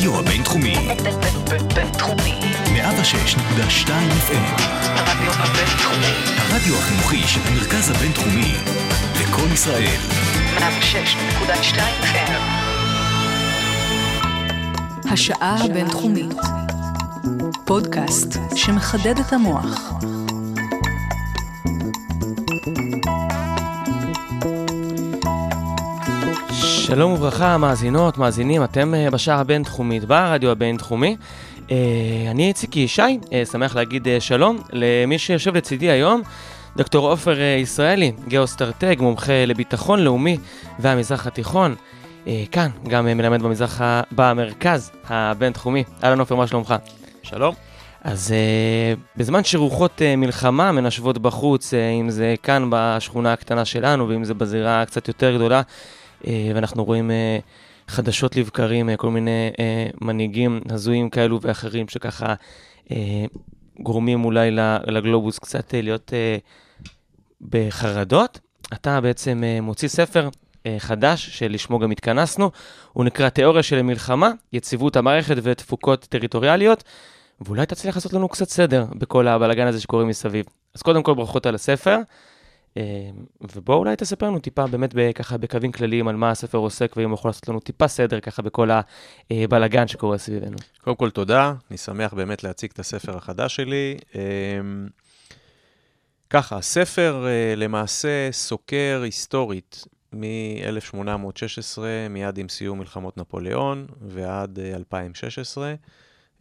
הרדיו הבינתחומי. בינתחומי. 106.2 FM. הרדיו הבינתחומי. הרדיו החינוכי של המרכז הבינתחומי. לקום ישראל. 106.2 FM. השעה הבינתחומית. פודקאסט שמחדד את המוח. שלום וברכה, מאזינות, מאזינים, אתם אה, בשער הבינתחומית, ברדיו הבינתחומי. אה, אני איציק ישי, אה, שמח להגיד שלום למי שיושב לצידי היום, דוקטור עופר ישראלי, גיאוסטרטג, מומחה לביטחון לאומי והמזרח התיכון. כאן, גם מלמד במזרח, במרכז הבינתחומי. אהלן עופר, מה שלומך? שלום. אז אה, בזמן שרוחות אה, מלחמה מנשבות בחוץ, אה, אם זה כאן בשכונה הקטנה שלנו, ואם זה בזירה קצת יותר גדולה, ואנחנו רואים uh, חדשות לבקרים, uh, כל מיני מנהיגים הזויים כאלו ואחרים, שככה גורמים אולי לגלובוס קצת להיות בחרדות. אתה בעצם מוציא ספר חדש, שלשמו גם התכנסנו, הוא נקרא תיאוריה של מלחמה, יציבות המערכת ותפוקות טריטוריאליות. ואולי תצליח לעשות לנו קצת סדר בכל הבלאגן הזה שקורה מסביב. אז קודם כל ברכות על הספר, אה, ובוא אולי תספר לנו טיפה באמת ככה בקווים כלליים על מה הספר עוסק, ואם הוא יכול לעשות לנו טיפה סדר ככה בכל הבלאגן שקורה סביבנו. קודם כל תודה, אני שמח באמת להציג את הספר החדש שלי. אמ, ככה, הספר אה, למעשה סוקר היסטורית מ-1816, מיד עם סיום מלחמות נפוליאון, ועד אה, 2016,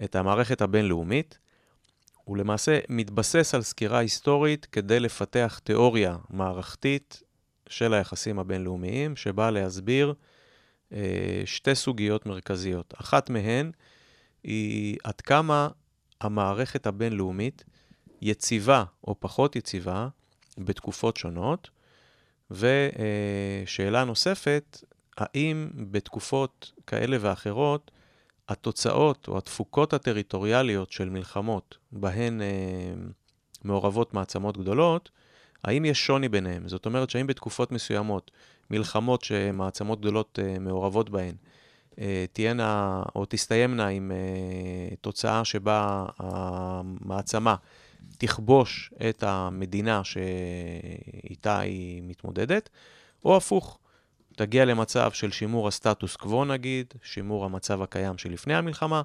את המערכת הבינלאומית. הוא למעשה מתבסס על סקירה היסטורית כדי לפתח תיאוריה מערכתית של היחסים הבינלאומיים, שבאה להסביר אה, שתי סוגיות מרכזיות. אחת מהן היא עד כמה המערכת הבינלאומית יציבה או פחות יציבה בתקופות שונות, ושאלה נוספת, האם בתקופות כאלה ואחרות התוצאות או התפוקות הטריטוריאליות של מלחמות בהן אה, מעורבות מעצמות גדולות, האם יש שוני ביניהם? זאת אומרת שהאם בתקופות מסוימות, מלחמות שמעצמות גדולות אה, מעורבות בהן, אה, תהיינה או תסתיימנה עם אה, תוצאה שבה המעצמה תכבוש את המדינה שאיתה היא מתמודדת, או הפוך, תגיע למצב של שימור הסטטוס קוו נגיד, שימור המצב הקיים שלפני המלחמה,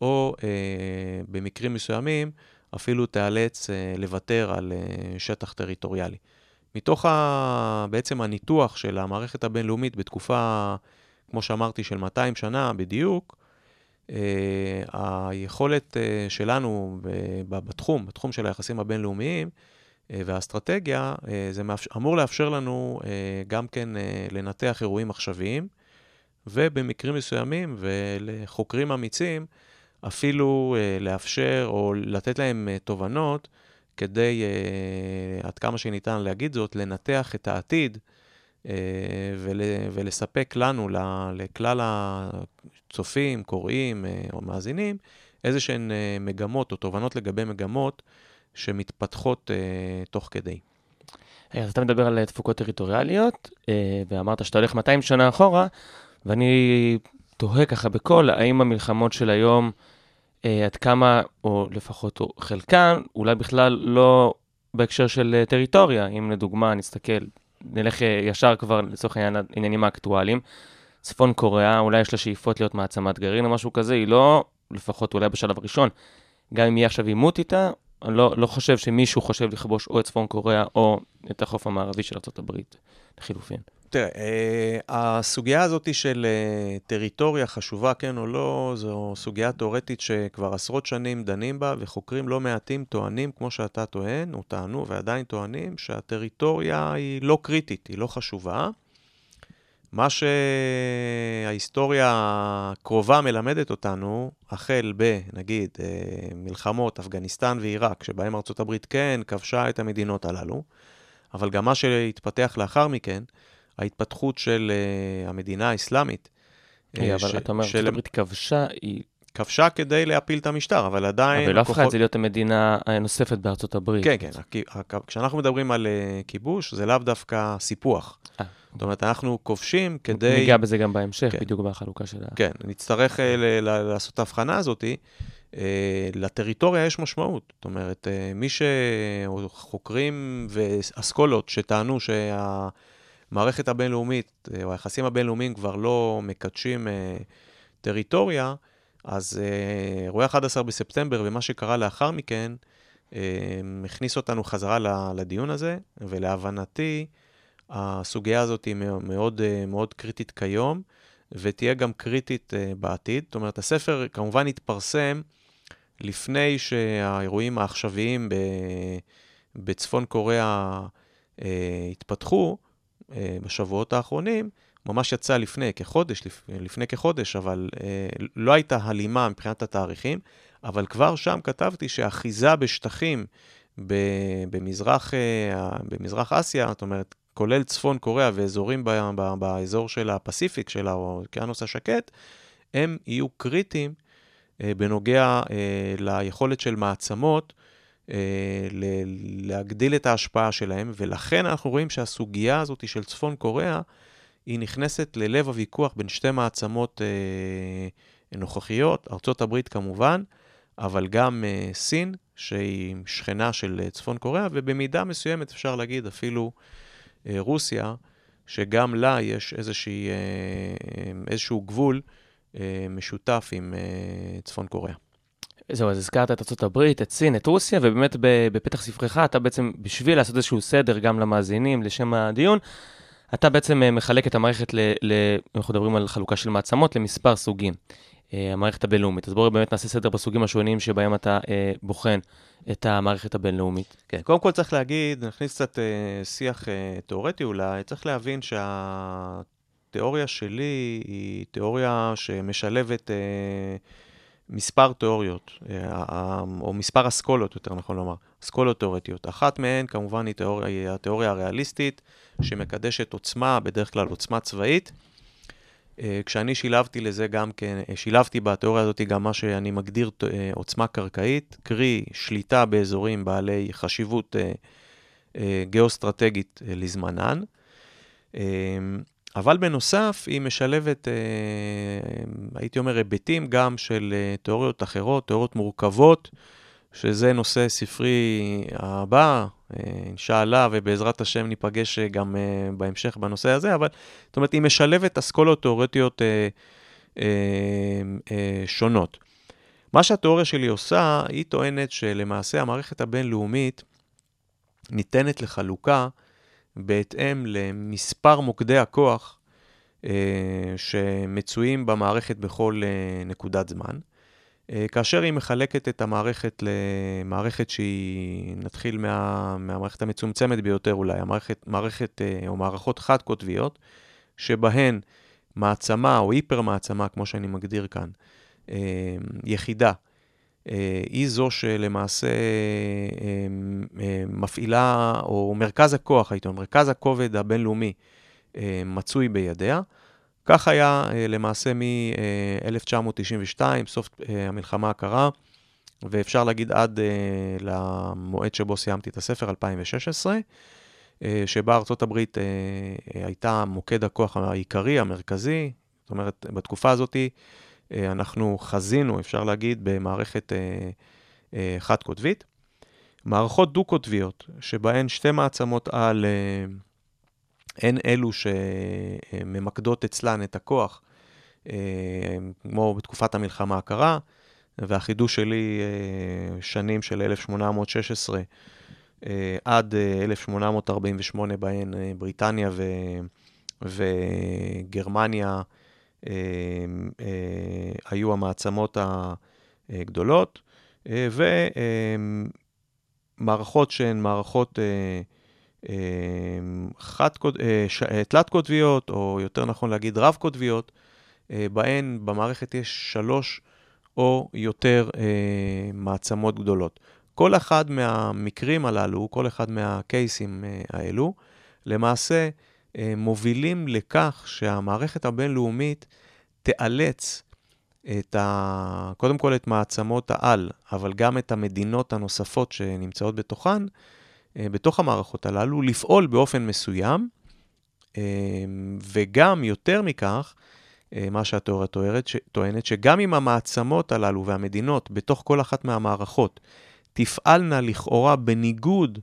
או אה, במקרים מסוימים אפילו תיאלץ אה, לוותר על אה, שטח טריטוריאלי. מתוך ה, בעצם הניתוח של המערכת הבינלאומית בתקופה, כמו שאמרתי, של 200 שנה בדיוק, אה, היכולת אה, שלנו ב- בתחום, בתחום של היחסים הבינלאומיים אה, והאסטרטגיה, אה, זה אמור לאפשר לנו אה, גם כן אה, לנתח אירועים עכשוויים, ובמקרים מסוימים ולחוקרים אמיצים, אפילו אה, לאפשר או לתת להם אה, תובנות כדי, אה, עד כמה שניתן להגיד זאת, לנתח את העתיד אה, ול, ולספק לנו, לכלל הצופים, קוראים אה, או מאזינים, איזה שהן אה, מגמות או תובנות לגבי מגמות שמתפתחות אה, תוך כדי. אה, אז אתה מדבר על תפוקות טריטוריאליות, אה, ואמרת שאתה הולך 200 שנה אחורה, ואני תוהה ככה בקול, האם המלחמות של היום, אה, עד כמה, או לפחות או חלקן, אולי בכלל לא בהקשר של אה, טריטוריה. אם לדוגמה נסתכל, נלך אה, ישר כבר לצורך העניינים האקטואליים, צפון קוריאה, אולי יש לה שאיפות להיות מעצמת גרעין או משהו כזה, היא לא, לפחות אולי בשלב הראשון, גם אם יהיה עכשיו עימות איתה, אני לא, לא חושב שמישהו חושב לכבוש או את צפון קוריאה או את החוף המערבי של ארה"ב, לחילופין. תראה, אה, הסוגיה הזאת של אה, טריטוריה חשובה, כן או לא, זו סוגיה תיאורטית שכבר עשרות שנים דנים בה, וחוקרים לא מעטים טוענים, כמו שאתה טוען, או טענו ועדיין טוענים, שהטריטוריה היא לא קריטית, היא לא חשובה. מה שההיסטוריה הקרובה מלמדת אותנו, החל ב, נגיד, אה, מלחמות אפגניסטן ועיראק, שבהם ארצות הברית כן כבשה את המדינות הללו, אבל גם מה שהתפתח לאחר מכן, ההתפתחות של uh, המדינה האסלאמית. רגע, אה, אבל ש- אתה אומר, של- ארצות הברית כבשה, היא כבשה כדי להפיל את המשטר, אבל עדיין... אבל לא הפכה את זה להיות המדינה הנוספת בארצות הברית. כן, כן. כשאנחנו מדברים על אה, כיבוש, זה לאו דווקא סיפוח. אה. זאת אומרת, אנחנו כובשים כדי... ניגע בזה גם בהמשך, כן. בדיוק בחלוקה של ה... כן, נצטרך אה, ל- לעשות את ההבחנה הזאת. לטריטוריה יש משמעות. זאת אומרת, מי שחוקרים ואסכולות שטענו שהמערכת הבינלאומית, אה, או היחסים הבינלאומיים כבר לא מקדשים אה, טריטוריה, אז אה, אירועי 11 בספטמבר ומה שקרה לאחר מכן, אה, הכניס אותנו חזרה לדיון הזה, ולהבנתי, הסוגיה הזאת היא מאוד, מאוד, אה, קריטית כיום, ותהיה גם קריטית אה, בעתיד. זאת אומרת, הספר כמובן התפרסם לפני שהאירועים העכשוויים בצפון קוריאה אה, התפתחו אה, בשבועות האחרונים, ממש יצא לפני כחודש, לפ, לפני כחודש, אבל אה, לא הייתה הלימה מבחינת התאריכים, אבל כבר שם כתבתי שאחיזה בשטחים ב, במזרח, אה, במזרח אסיה, זאת אומרת, כולל צפון קוריאה ואזורים ב, ב, באזור של הפסיפיק, של האוקיינוס השקט, הם יהיו קריטיים אה, בנוגע אה, ליכולת של מעצמות אה, ל- להגדיל את ההשפעה שלהם, ולכן אנחנו רואים שהסוגיה הזאת של צפון קוריאה, היא נכנסת ללב הוויכוח בין שתי מעצמות אה, נוכחיות, הברית כמובן, אבל גם אה, סין, שהיא שכנה של אה, צפון קוריאה, ובמידה מסוימת אפשר להגיד אפילו אה, רוסיה, שגם לה יש איזושהי, אה, אה, איזשהו גבול אה, משותף עם אה, צפון קוריאה. זהו, אז הזכרת את ארה"ב, את סין, את רוסיה, ובאמת בפתח ספרך אתה בעצם, בשביל לעשות איזשהו סדר גם למאזינים, לשם הדיון, אתה בעצם אה, מחלק את המערכת, ל, ל, אנחנו מדברים על חלוקה של מעצמות, למספר סוגים, אה, המערכת הבינלאומית. אז בואו באמת נעשה סדר בסוגים השונים שבהם אתה אה, בוחן את המערכת הבינלאומית. כן, קודם כל צריך להגיד, נכניס קצת אה, שיח אה, תיאורטי אולי, צריך להבין שהתיאוריה שלי היא תיאוריה שמשלבת אה, מספר תיאוריות, אה, אה, או מספר אסכולות, יותר נכון לומר, אסכולות תיאורטיות. אחת מהן כמובן היא, תיאוריה, היא התיאוריה הריאליסטית, שמקדשת עוצמה, בדרך כלל עוצמה צבאית. אה, כשאני שילבתי לזה גם כן, אה, שילבתי בתיאוריה הזאת גם מה שאני מגדיר אה, עוצמה קרקעית, קרי שליטה באזורים בעלי חשיבות גיאו-אסטרטגית לזמנן. אבל בנוסף, היא משלבת, הייתי אומר, היבטים גם של תיאוריות אחרות, תיאוריות מורכבות, שזה נושא ספרי הבא, אינשאללה, ובעזרת השם ניפגש אה, גם אה, בהמשך בנושא הזה, אבל זאת אומרת, היא משלבת אסכולות תיאורטיות אה, אה, אה, שונות. מה שהתיאוריה שלי עושה, היא טוענת שלמעשה המערכת הבינלאומית ניתנת לחלוקה בהתאם למספר מוקדי הכוח אה, שמצויים במערכת בכל אה, נקודת זמן. אה, כאשר היא מחלקת את המערכת למערכת שהיא, נתחיל מה, מהמערכת המצומצמת ביותר אולי, המערכת, מערכת אה, או מערכות חד-קוטביות, שבהן מעצמה או היפר-מעצמה, כמו שאני מגדיר כאן, אה, יחידה, היא זו שלמעשה מפעילה, או מרכז הכוח, הייתי אומר, מרכז הכובד הבינלאומי מצוי בידיה. כך היה אה, למעשה מ-1992, סוף אה, המלחמה הקרה, ואפשר להגיד עד אה, למועד שבו סיימתי את הספר, 2016, אה, שבה ארצות הברית אה, אה, הייתה מוקד הכוח העיקרי, המרכזי. זאת אומרת, בתקופה הזאת אה, אנחנו חזינו, אפשר להגיד, במערכת אה, אה, חד-קוטבית. מערכות דו-קוטביות, שבהן שתי מעצמות על... הן אלו שממקדות אצלן את הכוח, אה, כמו בתקופת המלחמה הקרה, והחידוש שלי אה, שנים של 1816 אה, עד אה, 1848, בהן בריטניה ו... וגרמניה היו המעצמות הגדולות, ומערכות שהן מערכות אה, חד, ש... תלת-קוטביות, או יותר נכון להגיד רב-קוטביות, בהן במערכת יש שלוש או יותר מעצמות גדולות. כל אחד מהמקרים הללו, כל אחד מהקייסים האלו, למעשה מובילים לכך שהמערכת הבינלאומית תיאלץ את ה... קודם כל את מעצמות העל, אבל גם את המדינות הנוספות שנמצאות בתוכן, אה, בתוך המערכות הללו, לפעול באופן מסוים, אה, וגם יותר מכך, אה, מה שהתיאוריה טוענת, טוענת, שגם אם המעצמות הללו והמדינות בתוך כל אחת מהמערכות תפעלנה לכאורה בניגוד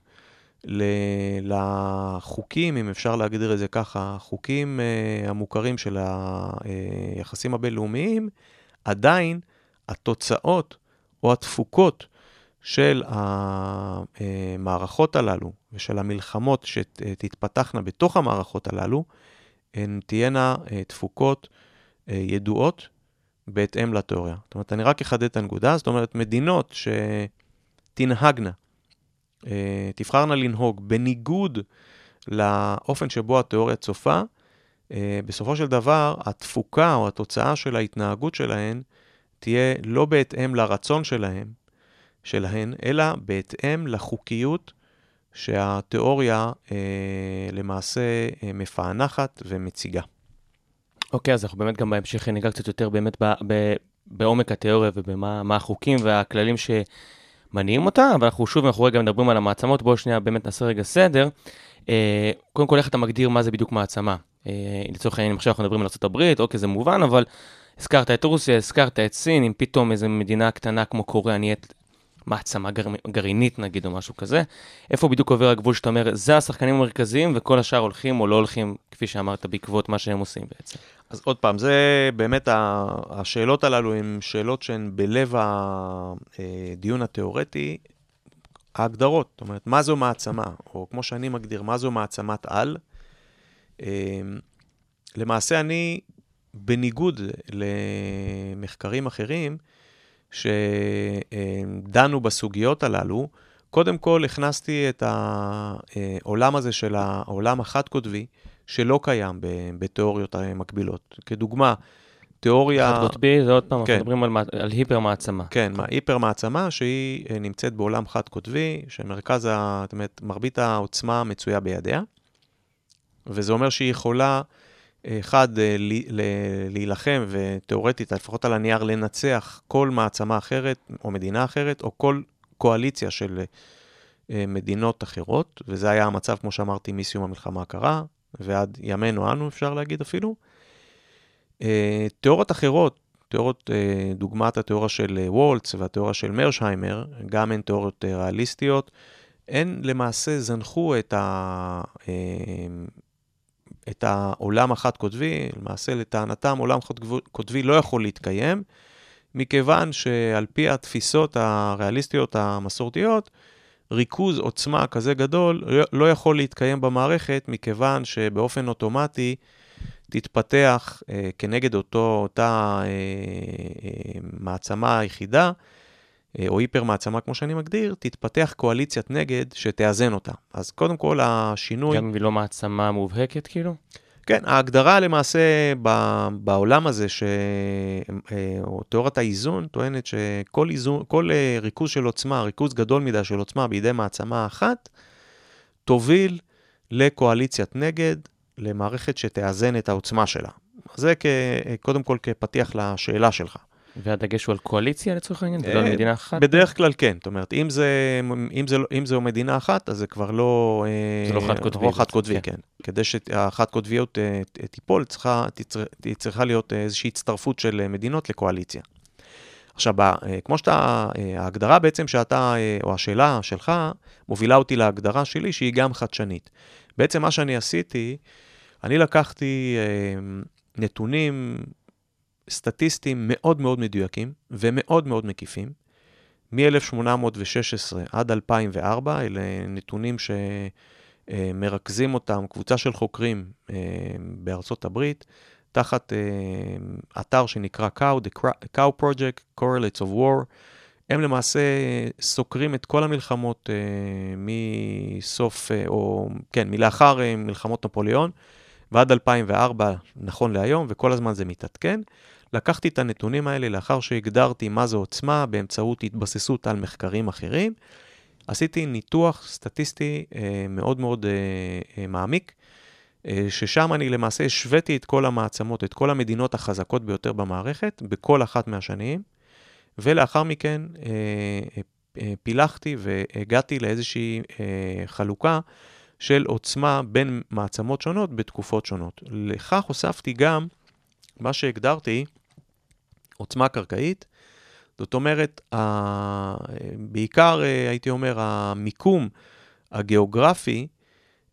לחוקים, אם אפשר להגדיר את זה ככה, החוקים המוכרים של היחסים הבינלאומיים, עדיין התוצאות או התפוקות של המערכות הללו ושל המלחמות שתתפתחנה בתוך המערכות הללו, הן תהיינה אה, תפוקות אה, ידועות בהתאם לתיאוריה. זאת אומרת, אני רק אחדד את הנקודה, זאת אומרת, מדינות שתנהגנה, אה, תבחרנה לנהוג בניגוד לאופן שבו התיאוריה צופה, בסופו של דבר, התפוקה או התוצאה של ההתנהגות שלהן תהיה לא בהתאם לרצון שלהן, שלהן, אלא בהתאם לחוקיות שהתיאוריה אה, למעשה אה, מפענחת ומציגה. אוקיי, okay, אז אנחנו באמת גם בהמשך ניגע קצת יותר באמת ב, ב, בעומק התיאוריה ובמה החוקים והכללים שמניעים אותה, אבל אנחנו שוב, אנחנו רגע מדברים על המעצמות, בואו שנייה באמת נעשה רגע סדר. אה, קודם כל, איך אתה מגדיר מה זה בדיוק מעצמה? אה, לצורך העניין, עכשיו אנחנו מדברים על ארה"ב, אוקיי, זה מובן, אבל הזכרת את רוסיה, הזכרת את סין, אם פתאום איזו מדינה קטנה כמו קוריאה נהיית מעצמה גר... גרעינית נגיד, או משהו כזה. איפה בדיוק עובר הגבול שאתה אומר, זה השחקנים המרכזיים, וכל השאר הולכים או לא הולכים, כפי שאמרת, בעקבות מה שהם עושים בעצם. אז עוד פעם, זה באמת, השאלות הללו הן שאלות שהן בלב הדיון התיאורטי, ההגדרות, זאת אומרת, מה זו מעצמה, או כמו שאני מגדיר, מה זו מעצמת על. אמ, למעשה אני, בניגוד למחקרים אחרים, שדנו בסוגיות הללו, קודם כל הכנסתי את העולם הזה של העולם החד-קוטבי, שלא קיים בתיאוריות המקבילות. כדוגמה, תיאוריה... חד-קוטבי, זה עוד פעם, כן. אנחנו מדברים על, על היפר-מעצמה. כן, כן. היפר-מעצמה שהיא אה, נמצאת בעולם חד-קוטבי, שמרכז, זאת אומרת, מרבית העוצמה מצויה בידיה, וזה אומר שהיא יכולה... אחד, אה, להילחם ותיאורטית, לפחות על הנייר, לנצח כל מעצמה אחרת או מדינה אחרת, או כל קואליציה של אה, מדינות אחרות, וזה היה המצב, כמו שאמרתי, מסיום המלחמה הקרה, ועד ימינו אנו, אפשר להגיד אפילו. אה, תיאוריות אחרות, תיאוריות, דוגמת התיאוריה של וולץ והתיאוריה של מרשהיימר, גם הן תיאוריות ריאליסטיות, הן למעשה זנחו את ה... את העולם החד-קוטבי, למעשה לטענתם עולם חד-קוטבי לא יכול להתקיים, מכיוון שעל פי התפיסות הריאליסטיות המסורתיות, ריכוז עוצמה כזה גדול לא יכול להתקיים במערכת, מכיוון שבאופן אוטומטי תתפתח אה, כנגד אותו, אותה אה, אה, מעצמה יחידה, או היפר מעצמה כמו שאני מגדיר, תתפתח קואליציית נגד שתאזן אותה. אז קודם כל השינוי... גם אם היא לא מעצמה מובהקת כאילו? כן, ההגדרה למעשה בעולם הזה, ש... אה, או תיאוריית האיזון, טוענת שכל איזון, כל אה, ריכוז של עוצמה, ריכוז גדול מדי של עוצמה בידי מעצמה אחת, תוביל לקואליציית נגד, למערכת שתאזן את העוצמה שלה. זה כ... קודם כל כפתיח לשאלה שלך. והדגש הוא על קואליציה לצורך העניין, ולא על אה, מדינה אחת? בדרך כלל כן, זאת אומרת, אם זה, אם זה, אם זה מדינה אחת, אז זה כבר לא... זה לא חד-קוטבי. לא חד-קוטבי, כן. כן. כדי שהחד-קוטביות אה, תיפול, צריכה, צריכה להיות איזושהי הצטרפות של מדינות לקואליציה. עכשיו, כמו שאתה, ההגדרה בעצם שאתה, או השאלה שלך, מובילה אותי להגדרה שלי, שהיא גם חדשנית. בעצם מה שאני עשיתי, אני לקחתי נתונים סטטיסטיים מאוד מאוד מדויקים ומאוד מאוד מקיפים. מ-1816 עד 2004, אלה נתונים שמרכזים אותם, קבוצה של חוקרים אה, בארצות הברית, תחת אה, אתר שנקרא COW, The COW Project, Correlates of War. הם למעשה סוקרים את כל המלחמות אה, מסוף, או כן, מלאחר מלחמות נפוליאון ועד 2004, נכון להיום, וכל הזמן זה מתעדכן. לקחתי את הנתונים האלה לאחר שהגדרתי מה זו עוצמה באמצעות התבססות על מחקרים אחרים. עשיתי ניתוח סטטיסטי אה, מאוד מאוד אה, אה, מעמיק ששם אני למעשה השוויתי את כל המעצמות, את כל המדינות החזקות ביותר במערכת, בכל אחת מהשנים, ולאחר מכן פילחתי והגעתי לאיזושהי חלוקה של עוצמה בין מעצמות שונות בתקופות שונות. לכך הוספתי גם מה שהגדרתי עוצמה קרקעית, זאת אומרת, בעיקר, הייתי אומר, המיקום הגיאוגרפי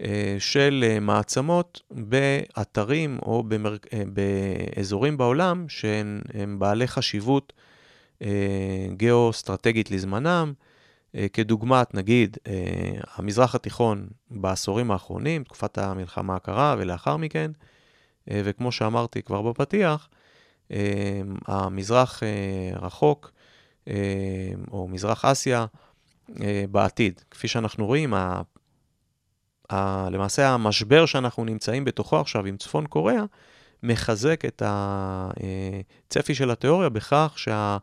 אה, של אה, מעצמות באתרים או במר... אה, באזורים בעולם שהם בעלי חשיבות גיאו-אסטרטגית לזמנם, כדוגמת, נגיד, המזרח התיכון בעשורים האחרונים, תקופת המלחמה הקרה ולאחר מכן, וכמו שאמרתי כבר בפתיח, המזרח רחוק, או מזרח אסיה, בעתיד. כפי שאנחנו רואים, ה, למעשה המשבר שאנחנו נמצאים בתוכו עכשיו עם צפון קוריאה, מחזק את הצפי של התיאוריה בכך, שה,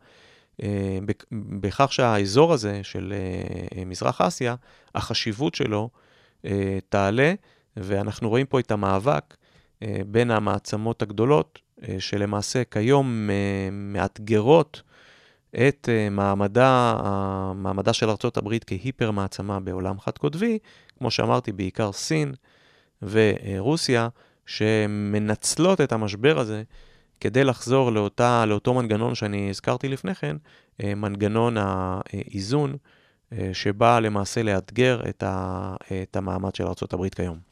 בכך שהאזור הזה של אה, מזרח אסיה, החשיבות שלו אה, תעלה, ואנחנו רואים פה את המאבק אה, בין המעצמות הגדולות, שלמעשה כיום מאתגרות את מעמדה, מעמדה של ארה"ב כהיפר מעצמה בעולם חד-קוטבי, כמו שאמרתי, בעיקר סין ורוסיה, שמנצלות את המשבר הזה כדי לחזור לאותה, לאותו מנגנון שאני הזכרתי לפני כן, אה, מנגנון האיזון, אה, שבא למעשה לאתגר את, ה, את המעמד של ארה"ב כיום.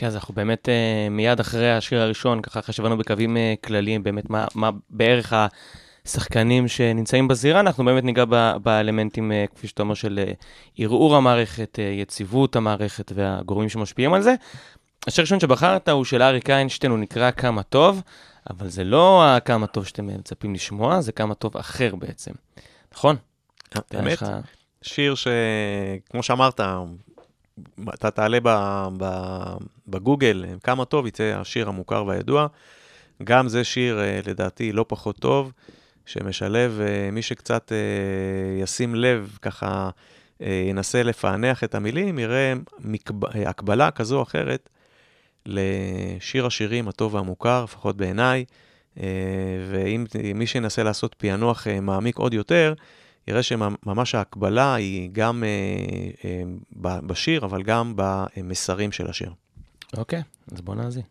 כן, אז אנחנו באמת אה, מיד אחרי השיר הראשון, ככה חשבנו בקווים כלליים, באמת מה, מה בערך ה... שחקנים שנמצאים בזירה, אנחנו באמת ניגע ב- באלמנטים, אה, כפי שאתה אומר, של אה, ערעור המערכת, אה, יציבות המערכת והגורמים שמשפיעים על זה. השיר הראשון שבחרת הוא של אריק איינשטיין, הוא נקרא כמה טוב, אבל זה לא הכמה טוב שאתם מצפים לשמוע, זה כמה טוב אחר בעצם, נכון? באמת, שיר שכמו שאמרת, אתה תעלה בגוגל, כמה טוב יצא השיר המוכר והידוע. גם זה שיר, לדעתי, לא פחות טוב. שמשלב, אה, מי שקצת אה, ישים לב, ככה אה, ינסה לפענח את המילים, יראה מקב... הקבלה כזו או אחרת לשיר השירים הטוב והמוכר, לפחות בעיניי, ואם מי שינסה לעשות פענוח מעמיק עוד יותר, יראה שממש ההקבלה היא גם בשיר, אבל גם במסרים של השיר. אוקיי, אז בואו נאזין.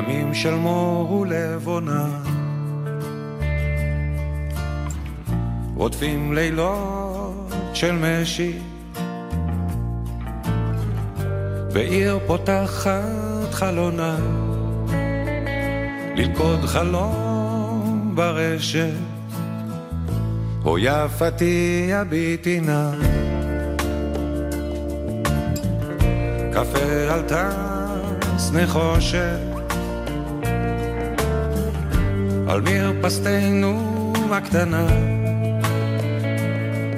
ימים של מור ולבונה. רודפים לילות של משי ועיר פותחת חלונה. ללכוד חלום ברשת או יפתי הביטי נא קפה על טס נחושת על מרפסתנו הקטנה,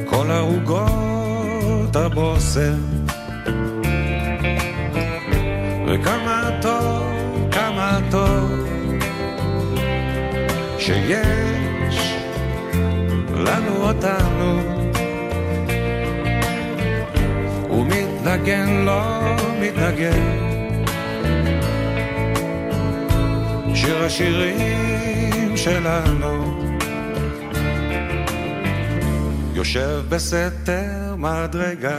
כל ערוגות הבושם. וכמה טוב, כמה טוב, שיש לנו אותנו. ומתנגן לא מתנגן, שיר השירים שלנו. יושב בסתר מדרגה.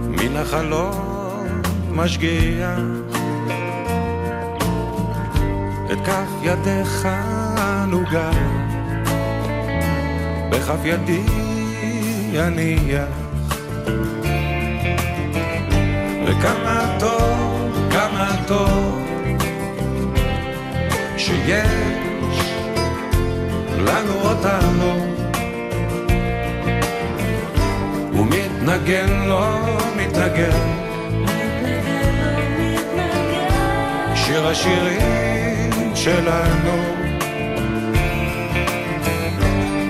מן החלום משגיח. את כף ידיך נוגה. בכף ידי אניח. וכמה טוב, כמה טוב שיש לנו אותנו. ומתנגן לא מתנגן. שיר השירים שלנו.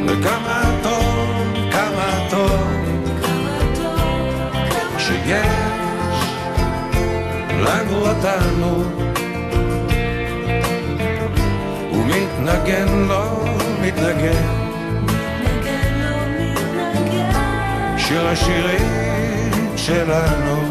וכמה טוב, כמה טוב, שיש לנו אותנו. ומתנגן לו, מתנגן, שיר השירים שלנו.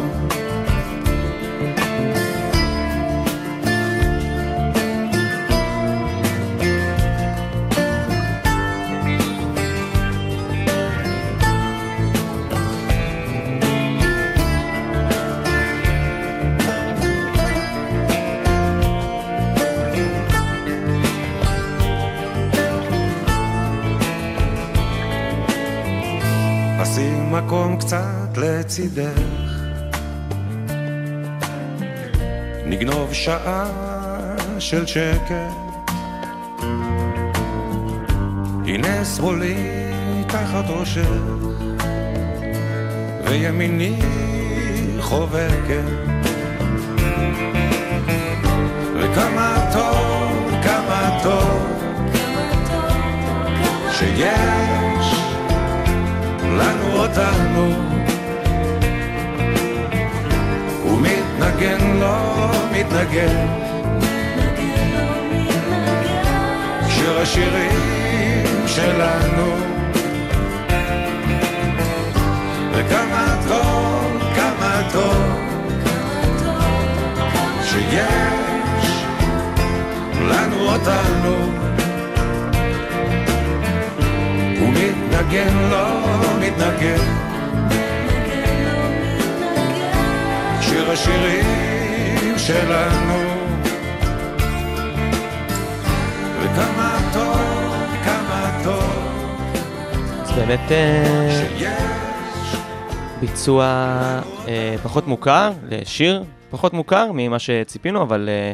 מקום קצת לצידך. נגנוב שעה של שקט. הנה שמאלי תחת ראשך וימיני חובקת. וכמה טוב, כמה טוב שיש לנו אותנו. הוא מתנגן, לא מתנגן. שיר השירים שלנו. וכמה טוב, כמה טוב. שיש לנו אותנו מתנגן, לא מתנגן. שיר השירים שלנו. וכמה טוב, כמה טוב. אז באמת אה, ביצוע אה, פחות מוכר, לשיר פחות מוכר ממה שציפינו, אבל אה,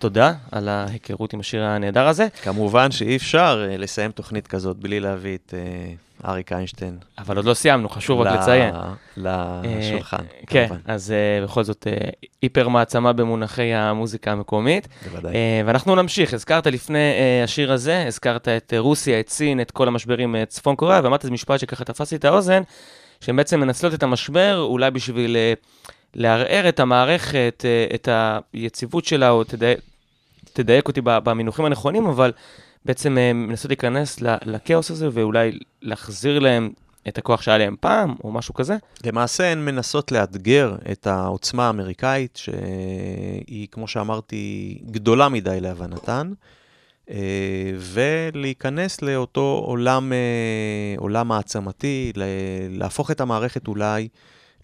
תודה על ההיכרות עם השיר הנהדר הזה. כמובן שאי אפשר אה, לסיים תוכנית כזאת בלי להביא את אה, אריק איינשטיין. אבל עוד לא סיימנו, חשוב רק לציין. לשולחן, אה, כן. אז בכל זאת היפר מעצמה במונחי המוזיקה המקומית. בוודאי. ואנחנו נמשיך, הזכרת לפני השיר הזה, הזכרת את רוסיה, את סין, את כל המשברים צפון קוריאה, ואמרת איזה משפט שככה תפס לי את האוזן, שהן בעצם מנצלות את המשבר אולי בשביל לערער את המערכת, את היציבות שלה, או תדייק, תדייק אותי במינוחים הנכונים, אבל בעצם אה, מנסות להיכנס לכאוס הזה, ואולי להחזיר להם את הכוח שהיה להם פעם, או משהו כזה. למעשה הן מנסות לאתגר את העוצמה האמריקאית, שהיא, כמו שאמרתי, גדולה מדי להבנתן, אה, ולהיכנס לאותו עולם, אה, עולם מעצמתי, להפוך את המערכת אולי,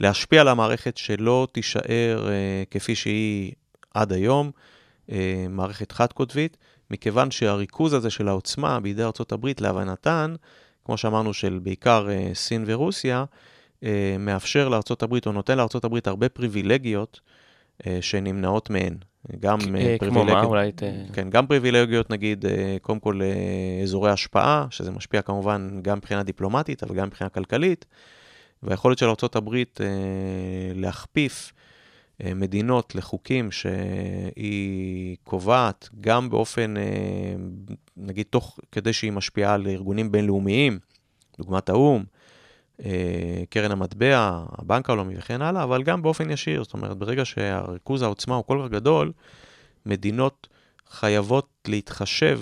להשפיע על המערכת שלא תישאר כפי שהיא עד היום, אה, מערכת חד-קוטבית, מכיוון שהריכוז הזה של העוצמה בידי ארה"ב, להבנתן, כמו שאמרנו, של בעיקר אה, סין ורוסיה, אה, מאפשר הברית, או נותן הברית הרבה פריבילגיות אה, שנמנעות מהן. גם אה, אה, כמו מה, אולי ת... כן, גם פריבילגיות, נגיד, אה, קודם כל אזורי השפעה, שזה משפיע כמובן גם מבחינה דיפלומטית, אבל גם מבחינה כלכלית, והיכולת של ארה"ב להכפיף מדינות לחוקים שהיא קובעת, גם באופן, אה, נגיד, תוך כדי שהיא משפיעה על ארגונים בינלאומיים, דוגמת האו"ם, אה, קרן המטבע, הבנק העולמי וכן הלאה, אבל גם באופן ישיר. זאת אומרת, ברגע שהריכוז העוצמה הוא כל כך גדול, מדינות חייבות להתחשב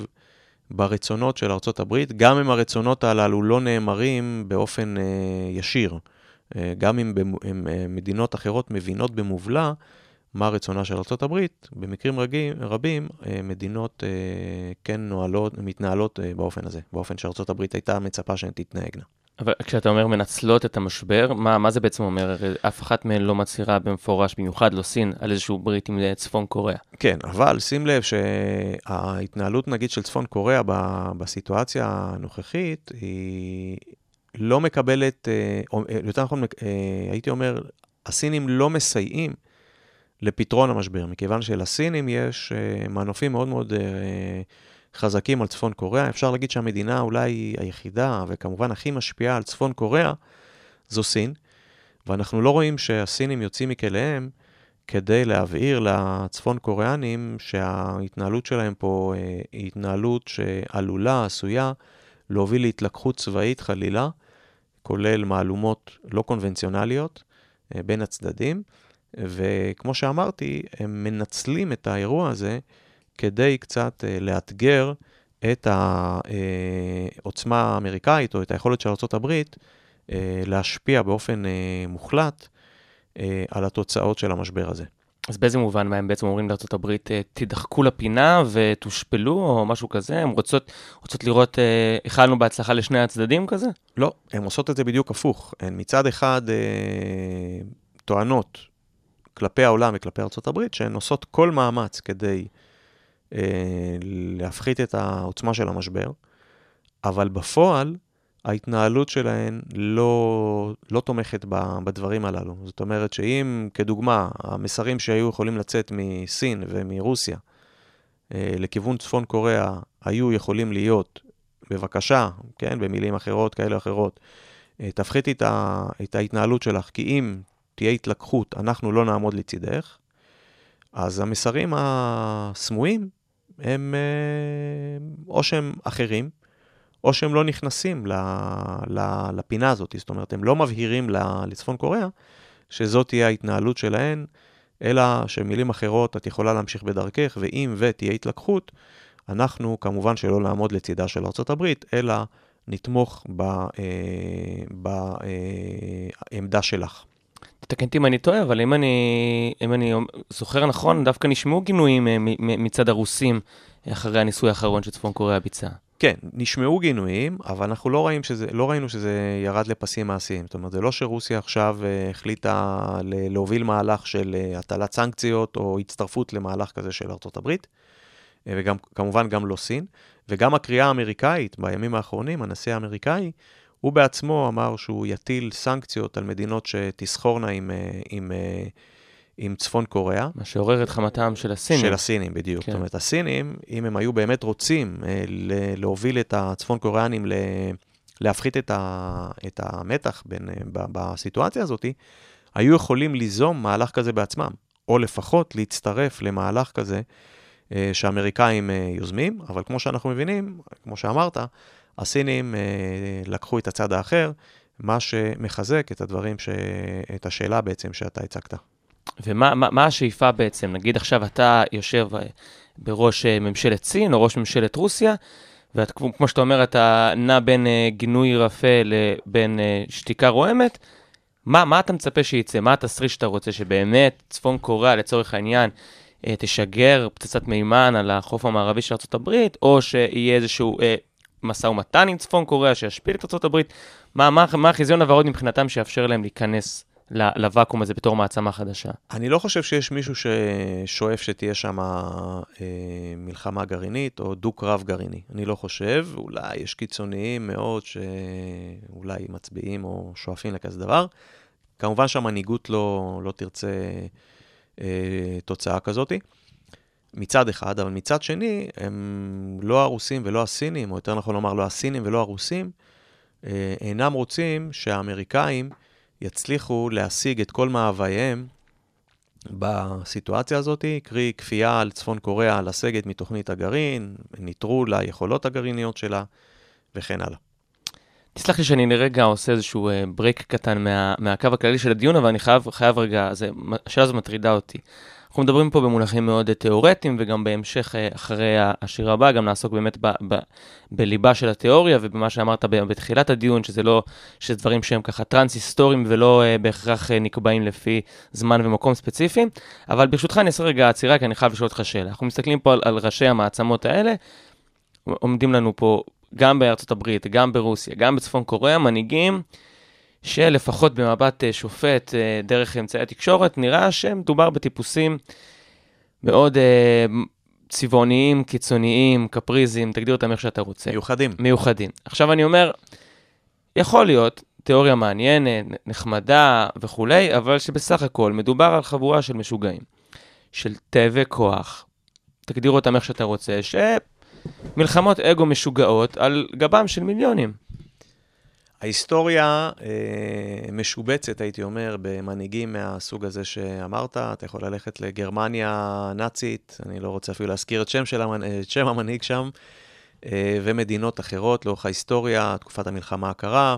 ברצונות של הברית, גם אם הרצונות הללו לא נאמרים באופן אה, ישיר. אה, גם אם אה, מדינות אחרות מבינות במובלע מה רצונה של הברית, במקרים רגיל, רבים אה, מדינות כן נועלות, מתנהלות באופן הזה, באופן הברית הייתה מצפה שהן תתנהגנה. אבל כשאתה אומר מנצלות את המשבר, מה, מה זה בעצם אומר? הרי אף אחת מהן לא מצהירה במפורש, במיוחד לא סין, על איזשהו ברית עם צפון קוריאה. כן, אבל שים לב שההתנהלות נגיד של צפון קוריאה בסיטואציה הנוכחית היא לא מקבלת, אה, או אה, יותר נכון, אה, הייתי אומר, הסינים לא מסייעים לפתרון המשבר, מכיוון שלסינים יש מנופים מאוד מאוד חזקים על צפון קוריאה. אפשר להגיד שהמדינה אולי היחידה, וכמובן הכי משפיעה על צפון קוריאה, זו סין, ואנחנו לא רואים שהסינים יוצאים מכליהם כדי להבהיר לצפון קוריאנים שההתנהלות שלהם פה היא התנהלות שעלולה, עשויה, להוביל להתלקחות צבאית חלילה, כולל מהלומות לא קונבנציונליות אה, בין הצדדים, וכמו שאמרתי, הם מנצלים את האירוע הזה כדי קצת אה, לאתגר את העוצמה האמריקאית או את היכולת של ארה"ב להשפיע באופן מוחלט אה, על התוצאות של המשבר הזה. אז באיזה מובן מה הם בעצם אומרים לארה"ב, אה, תדחקו לפינה ותושפלו או משהו כזה? הן רוצות, רוצות לראות, איחלנו אה, בהצלחה לשני הצדדים כזה? לא, הן עושות את זה בדיוק הפוך. הן מצד אחד אה, טוענות כלפי העולם וכלפי ארה"ב שהן עושות כל מאמץ כדי אה, להפחית את העוצמה של המשבר, אבל בפועל ההתנהלות שלהן לא, לא תומכת בדברים הללו. זאת אומרת שאם, כדוגמה, המסרים שהיו יכולים לצאת מסין ומרוסיה אה, לכיוון צפון קוריאה היו יכולים להיות, בבקשה, כן, במילים אחרות, כאלה אחרות, אה, תפחיתי את, ה, את ההתנהלות שלך, כי אם תהיה התלקחות, אנחנו לא נעמוד לצידך, אז המסרים הסמויים הם אה, או שהם אחרים, או שהם לא נכנסים ל, ל, לפינה הזאת, זאת אומרת, הם לא מבהירים לצפון קוריאה שזאת תהיה ההתנהלות שלהן, אלא שמילים אחרות, את יכולה להמשיך בדרכך, ואם ותהיה התלקחות, אנחנו כמובן שלא נעמוד לצידה של ארה"ב, אלא נתמוך בעמדה שלך. תתקן אותי אם אני טועה, אבל אם אני, אם אני זוכר נכון, דווקא נשמעו גינויים אה, מצד הרוסים אחרי הניסוי האחרון שצפון קוריאה ביצעה. כן, נשמעו גינויים, אבל אנחנו לא, שזה, לא ראינו שזה ירד לפסים מעשיים. זאת אומרת, זה לא שרוסיה עכשיו uh, החליטה להוביל מהלך של uh, הטלת סנקציות או הצטרפות למהלך כזה של הברית, uh, וגם, כמובן גם לא סין. וגם הקריאה האמריקאית בימים האחרונים, הנשיא האמריקאי, הוא בעצמו אמר שהוא יטיל סנקציות על מדינות שתסחורנה עם, עם, עם, עם צפון קוריאה. מה שעורר את חמתם של הסינים. של הסינים, בדיוק. כן. זאת אומרת, הסינים, אם הם היו באמת רוצים אה, להוביל את הצפון קוריאנים, להפחית את, ה, את המתח בין, אה, ב, בסיטואציה הזאת, היו יכולים ליזום מהלך כזה בעצמם, או לפחות להצטרף למהלך כזה אה, שהאמריקאים יוזמים, אבל כמו שאנחנו מבינים, כמו שאמרת, הסינים לקחו את הצד האחר, מה שמחזק את הדברים, ש... את השאלה בעצם שאתה הצגת. ומה מה, מה השאיפה בעצם? נגיד עכשיו אתה יושב אה, בראש אה, ממשלת סין או ראש ממשלת רוסיה, וכמו שאתה אומר, אתה נע בין uh, גינוי רפה לבין שתיקה רועמת, מה, מה אתה מצפה שייצא? מה התסריט שאתה רוצה? שבאמת צפון קוריאה, לצורך העניין, תשגר פצצת מימן על החוף המערבי של ארה"ב, או שיהיה איזשהו uh, משא ומתן עם צפון קוריאה שישפיל את ארה"ב? מה, מה, מה החזיון הוורוד מבחינתם שיאפשר להם להיכנס לוואקום הזה בתור מעצמה חדשה? אני לא חושב שיש מישהו ששואף שתהיה שם אה, מלחמה גרעינית או דו-קרב גרעיני. אני לא חושב, אולי יש קיצוניים מאוד שאולי מצביעים או שואפים לכזה דבר. כמובן שהמנהיגות לא, לא תרצה אה, תוצאה כזאת. מצד אחד, אבל מצד שני, הם לא הרוסים ולא הסינים, או יותר נכון לומר, לא הסינים ולא הרוסים, אה, אינם רוצים שהאמריקאים יצליחו להשיג את כל מאווייהם בסיטואציה הזאת, קרי כפייה על צפון קוריאה לסגת מתוכנית הגרעין, ניטרול היכולות הגרעיניות שלה וכן הלאה. תסלח לי שאני לרגע עושה איזשהו break אה, קטן מה, מהקו הכללי של הדיון, אבל אני חייב, חייב רגע, השאלה הזו מטרידה אותי. אנחנו מדברים פה במונחים מאוד תיאורטיים, וגם בהמשך, אה, אחרי השיר הבא, גם נעסוק באמת ב, ב, בליבה של התיאוריה, ובמה שאמרת בתחילת הדיון, שזה לא, שזה דברים שהם ככה טרנס-היסטוריים ולא אה, בהכרח נקבעים לפי זמן ומקום ספציפיים. אבל ברשותך אני אעשה רגע עצירה, כי אני חייב לשאול אותך שאלה. אנחנו מסתכלים פה על, על ראשי המעצמות האלה, עומדים לנו פה גם בארצות הברית, גם ברוסיה, גם בצפון קוריאה, מנהיגים. שלפחות במבט אה, שופט אה, דרך אמצעי התקשורת, נראה שמדובר בטיפוסים מאוד אה, צבעוניים, קיצוניים, קפריזיים, תגדיר אותם איך שאתה רוצה. מיוחדים. מיוחדים. עכשיו אני אומר, יכול להיות תיאוריה מעניינת, נחמדה וכולי, אבל שבסך הכל מדובר על חבורה של משוגעים, של תאבי כוח, תגדיר אותם איך שאתה רוצה, שמלחמות אגו משוגעות על גבם של מיליונים. ההיסטוריה אה, משובצת, הייתי אומר, במנהיגים מהסוג הזה שאמרת. אתה יכול ללכת לגרמניה הנאצית, אני לא רוצה אפילו להזכיר את שם, המנ... את שם המנהיג שם, אה, ומדינות אחרות לאורך ההיסטוריה, תקופת המלחמה הקרה,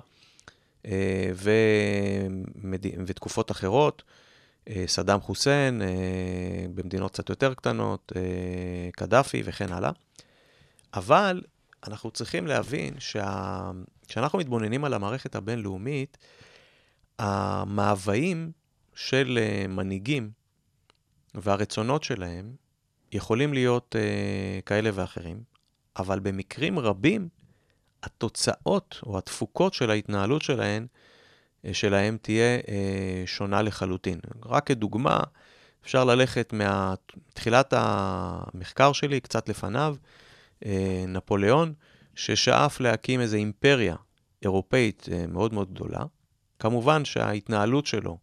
אה, ומד... ותקופות אחרות. אה, סדאם חוסיין, אה, במדינות קצת יותר קטנות, אה, קדאפי וכן הלאה. אבל אנחנו צריכים להבין שה... כשאנחנו מתבוננים על המערכת הבינלאומית, המאוויים של אה, מנהיגים והרצונות שלהם יכולים להיות uh, כאלה ואחרים, אבל במקרים רבים התוצאות או התפוקות של ההתנהלות שלהם, אה, שלהם תהיה uh, שונה לחלוטין. רק כדוגמה, אפשר ללכת מתחילת המחקר שלי, קצת לפניו, uh, נפוליאון, ששאף להקים איזו אימפריה אירופאית uh, מאוד מאוד גדולה. כמובן שההתנהלות שלו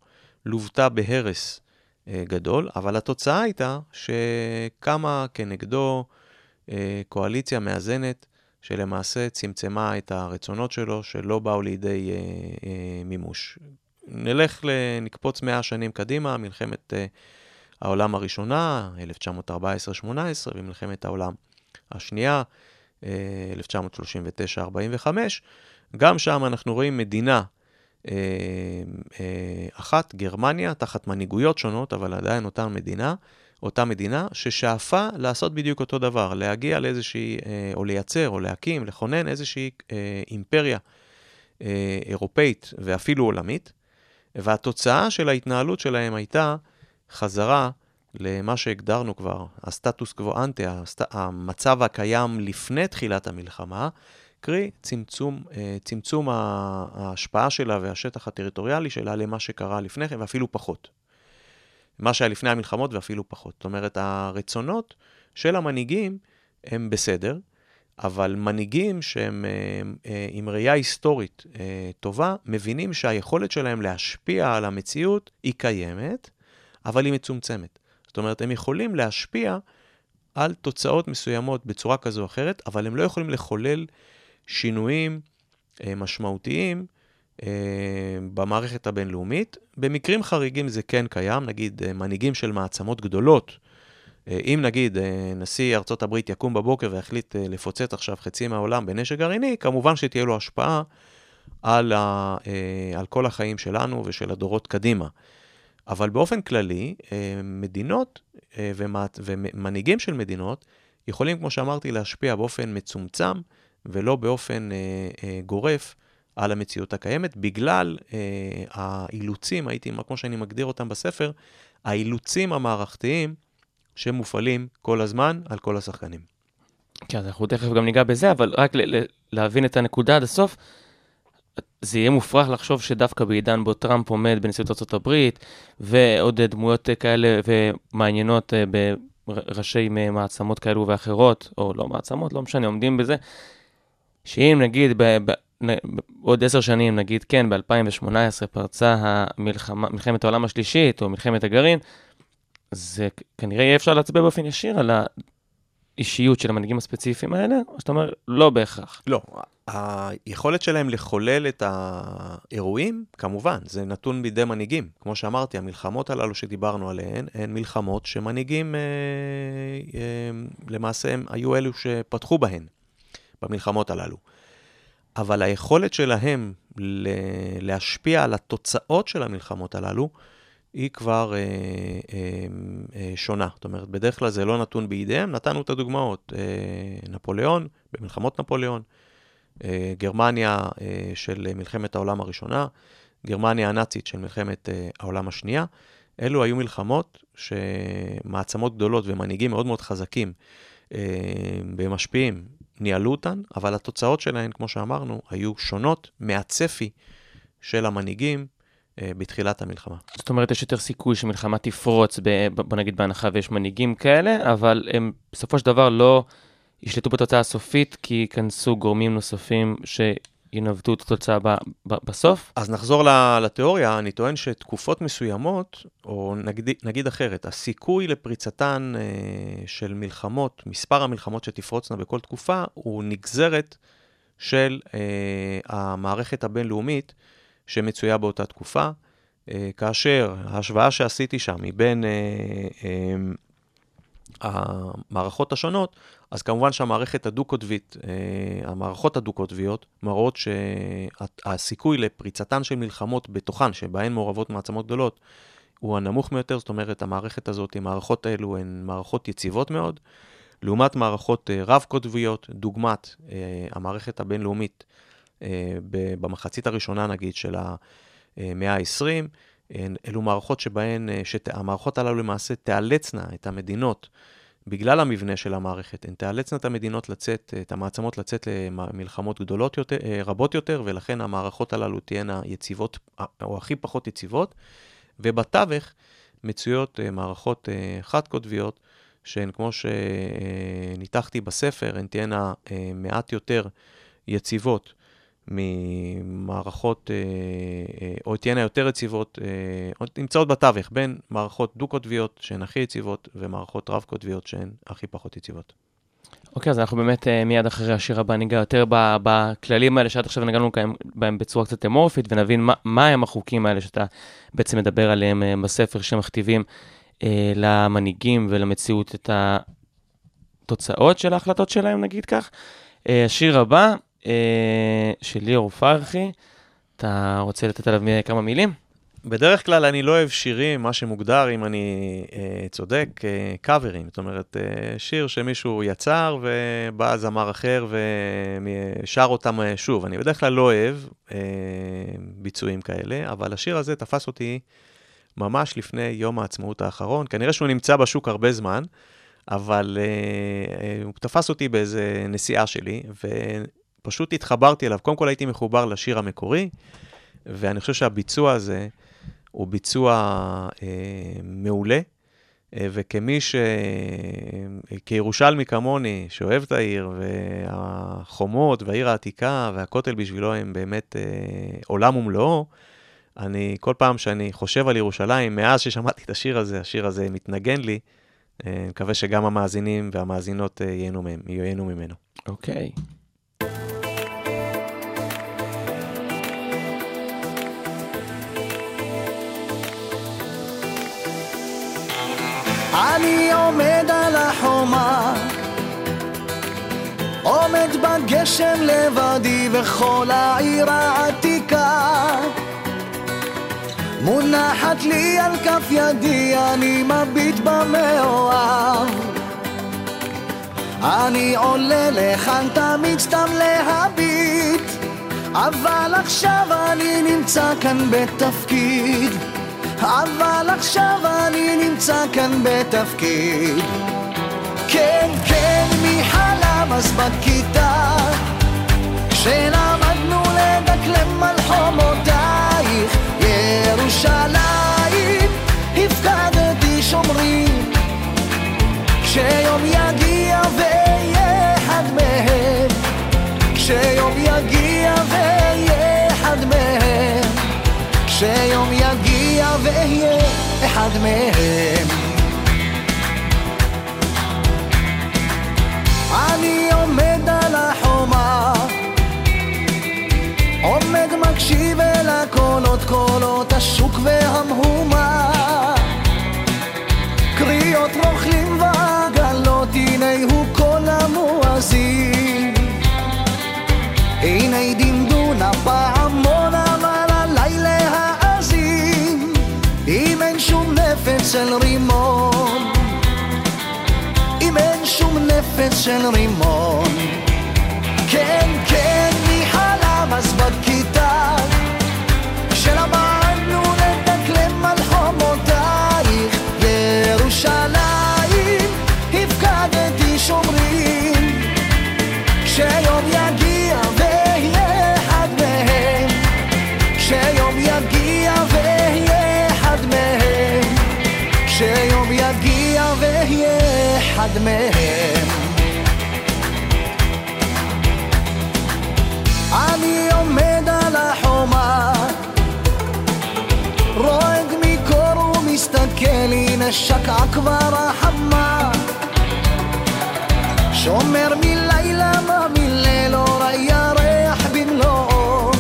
לוותה בהרס uh, גדול, אבל התוצאה הייתה שקמה כנגדו uh, קואליציה מאזנת, שלמעשה צמצמה את הרצונות שלו, שלא באו לידי מימוש. נלך, נקפוץ 100 שנים קדימה, מלחמת העולם הראשונה, 1914-18, ומלחמת העולם השנייה, 1939-45. גם שם אנחנו רואים מדינה אה, אה, אחת, גרמניה, תחת מנהיגויות שונות, אבל עדיין אותה מדינה, אותה מדינה ששאפה לעשות בדיוק אותו דבר, להגיע לאיזושהי, אה, או לייצר, או להקים, לכונן איזושהי אימפריה אירופאית ואפילו עולמית, והתוצאה של ההתנהלות שלהם הייתה חזרה למה שהגדרנו כבר, הסטטוס קוו אנטה, המצב הקיים לפני תחילת המלחמה, קרי צמצום, אה, צמצום ההשפעה שלה והשטח הטריטוריאלי שלה למה שקרה לפני כן, ואפילו פחות. מה שהיה לפני המלחמות ואפילו פחות. זאת אומרת, הרצונות של המנהיגים הם בסדר, אבל מנהיגים שהם אה, אה, עם ראייה היסטורית טובה, מבינים שהיכולת שלהם להשפיע על המציאות היא קיימת, אבל היא מצומצמת. זאת אומרת, הם יכולים להשפיע על תוצאות מסוימות בצורה כזו או אחרת, אבל הם לא יכולים לחולל שינויים אה, משמעותיים אה, במערכת הבינלאומית. במקרים חריגים זה כן קיים, נגיד אה, מנהיגים של מעצמות גדולות. אה, אם נגיד אה, נשיא ארצות הברית יקום בבוקר ויחליט אה, לפוצץ עכשיו חצי מהעולם בנשק גרעיני, כמובן שתהיה לו השפעה על, ה, אה, על כל החיים שלנו ושל הדורות קדימה. אבל באופן כללי, אה, מדינות אה, ומנהיגים של מדינות יכולים, כמו שאמרתי, להשפיע באופן מצומצם ולא באופן אה, גורף על המציאות הקיימת, בגלל האילוצים, הייתי, כמו שאני מגדיר אותם בספר, האילוצים המערכתיים שמופעלים כל הזמן על כל השחקנים. כן, אנחנו תכף גם ניגע בזה, אבל רק להבין את הנקודה עד הסוף. זה יהיה מופרך לחשוב שדווקא בעידן בו טראמפ עומד בנשיאות ארה"ב, ועוד דמויות כאלה ומעניינות אה, בראשי מעצמות כאלו ואחרות, או לא מעצמות, לא משנה, עומדים בזה, שאם נגיד ב, ב, עוד עשר שנים, נגיד כן, ב-2018 פרצה המלחמה, מלחמת העולם השלישית, או מלחמת הגרעין, זה כנראה יהיה אפשר להצביע באופן ישיר על האישיות של המנהיגים הספציפיים האלה, או שאתה אומר, לא בהכרח. לא, היכולת שלהם לחולל את האירועים, כמובן, זה נתון בידי מנהיגים. כמו שאמרתי, המלחמות הללו שדיברנו עליהן, הן מלחמות שמנהיגים, אה, אה, למעשה, הם היו אלו שפתחו בהן, במלחמות הללו. אבל היכולת שלהם להשפיע על התוצאות של המלחמות הללו, היא כבר אה, אה, אה, שונה. זאת אומרת, בדרך כלל זה לא נתון בידיהם. נתנו את הדוגמאות. אה, נפוליאון, במלחמות נפוליאון, גרמניה אה, של מלחמת העולם הראשונה, גרמניה הנאצית של מלחמת אה, העולם השנייה. אלו היו מלחמות שמעצמות גדולות ומנהיגים מאוד מאוד חזקים ומשפיעים ניהלו אותן, אבל התוצאות שלהן, כמו שאמרנו, היו שונות מהצפי של המנהיגים בתחילת המלחמה. זאת אומרת, יש יותר סיכוי שמלחמה תפרוץ, בוא נגיד בהנחה ויש מנהיגים כאלה, אבל הם בסופו של דבר לא ישלטו בתוצאה הסופית, כי ייכנסו גורמים נוספים שינווטו את התוצאה ב- ב- בסוף? אז נחזור לתיאוריה, אני טוען שתקופות מסוימות, או נגיד, נגיד אחרת, הסיכוי לפריצתן אה, של מלחמות, מספר המלחמות שתפרוצנה בכל תקופה, הוא נגזרת של אה, המערכת הבינלאומית שמצויה באותה תקופה, אה, כאשר ההשוואה שעשיתי שם מבין אה, אה, המערכות השונות, אז כמובן שהמערכת הדו-קוטבית, אה, המערכות הדו-קוטביות, מראות שהסיכוי לפריצתן של מלחמות בתוכן, שבהן מעורבות מעצמות גדולות, הוא הנמוך ביותר, זאת אומרת, המערכת הזאת, המערכות האלו הן מערכות יציבות מאוד, לעומת מערכות אה, רב-קוטביות, דוגמת אה, המערכת הבינלאומית במחצית הראשונה, נגיד, של המאה ה-20, אלו מערכות שבהן, אה, שהמערכות הללו למעשה תיאלצנה את המדינות, בגלל המבנה של המערכת, הן תיאלצנה את המדינות לצאת, את המעצמות לצאת למלחמות גדולות יותר, אה, רבות יותר, ולכן המערכות הללו תהיינה יציבות, אה, או הכי פחות יציבות, ובתווך מצויות מערכות חד-קוטביות, שהן, כמו שניתחתי בספר, הן תהיינה מעט יותר יציבות. ממערכות, אה, אה, או תהיינה יותר יציבות, או אה, נמצאות בתווך בין מערכות דו-קוטביות שהן הכי יציבות ומערכות רב-קוטביות שהן הכי פחות יציבות. אוקיי, okay, אז אנחנו באמת מיד אחרי השיר הבא ניגע יותר בכללים האלה שעד עכשיו נגענו בהם בצורה קצת אמורפית, ונבין מה, מה הם החוקים האלה שאתה בעצם מדבר עליהם בספר שמכתיבים למנהיגים ולמציאות את התוצאות של ההחלטות שלהם, נגיד כך. השיר הבא של ליאור פרחי. אתה רוצה לתת עליו כמה מילים? בדרך כלל אני לא אוהב שירים, מה שמוגדר, אם אני אה, צודק, אה, קאברים. זאת אומרת, אה, שיר שמישהו יצר ובא זמר אחר ושר אותם אה, שוב. אני בדרך כלל לא אוהב אה, ביצועים כאלה, אבל השיר הזה תפס אותי ממש לפני יום העצמאות האחרון. כנראה שהוא נמצא בשוק הרבה זמן, אבל אה, אה, הוא תפס אותי באיזה נסיעה שלי, ו... פשוט התחברתי אליו. קודם כל הייתי מחובר לשיר המקורי, ואני חושב שהביצוע הזה הוא ביצוע אה, מעולה, אה, וכמי ש... כירושלמי כמוני, שאוהב את העיר, והחומות, והעיר העתיקה, והכותל בשבילו הם באמת אה, עולם ומלואו, אני, כל פעם שאני חושב על ירושלים, מאז ששמעתי את השיר הזה, השיר הזה מתנגן לי, אה, מקווה שגם המאזינים והמאזינות אה, ייהנו ממנו. אוקיי. Okay. אני עומד על החומה עומד בגשם לבדי וכל העיר העתיקה. מונחת לי על כף ידי, אני מביט במאוהב. אני עולה לכאן תמיד סתם להביט אבל עכשיו אני נמצא כאן בתפקיד אבל עכשיו אני נמצא כאן בתפקיד. כן, כן, מי חלם אז בכיתה. כשלמדנו לדקלם על חומותייך ירושלים הפקדתי שומרים. כשיום יגיע ויהיה אחד מהם. כשיום יגיע ויהיה אחד מהם. כשיום יגיע ואהיה אחד מהם. אני עומד על החומה, עומד מקשיב אל הקולות, קולות השוק והמהומה. קריאות רוכלים ועגלות, הנה הוא קול המואזין. הנה של רימון. אם אין שום נפץ של רימון אחד מהם. אני עומד על החומה, רועד מקור ומסתכל, הנה שקעה כבר החמה. שומר מלילה מה מליל אור הירח במלואו,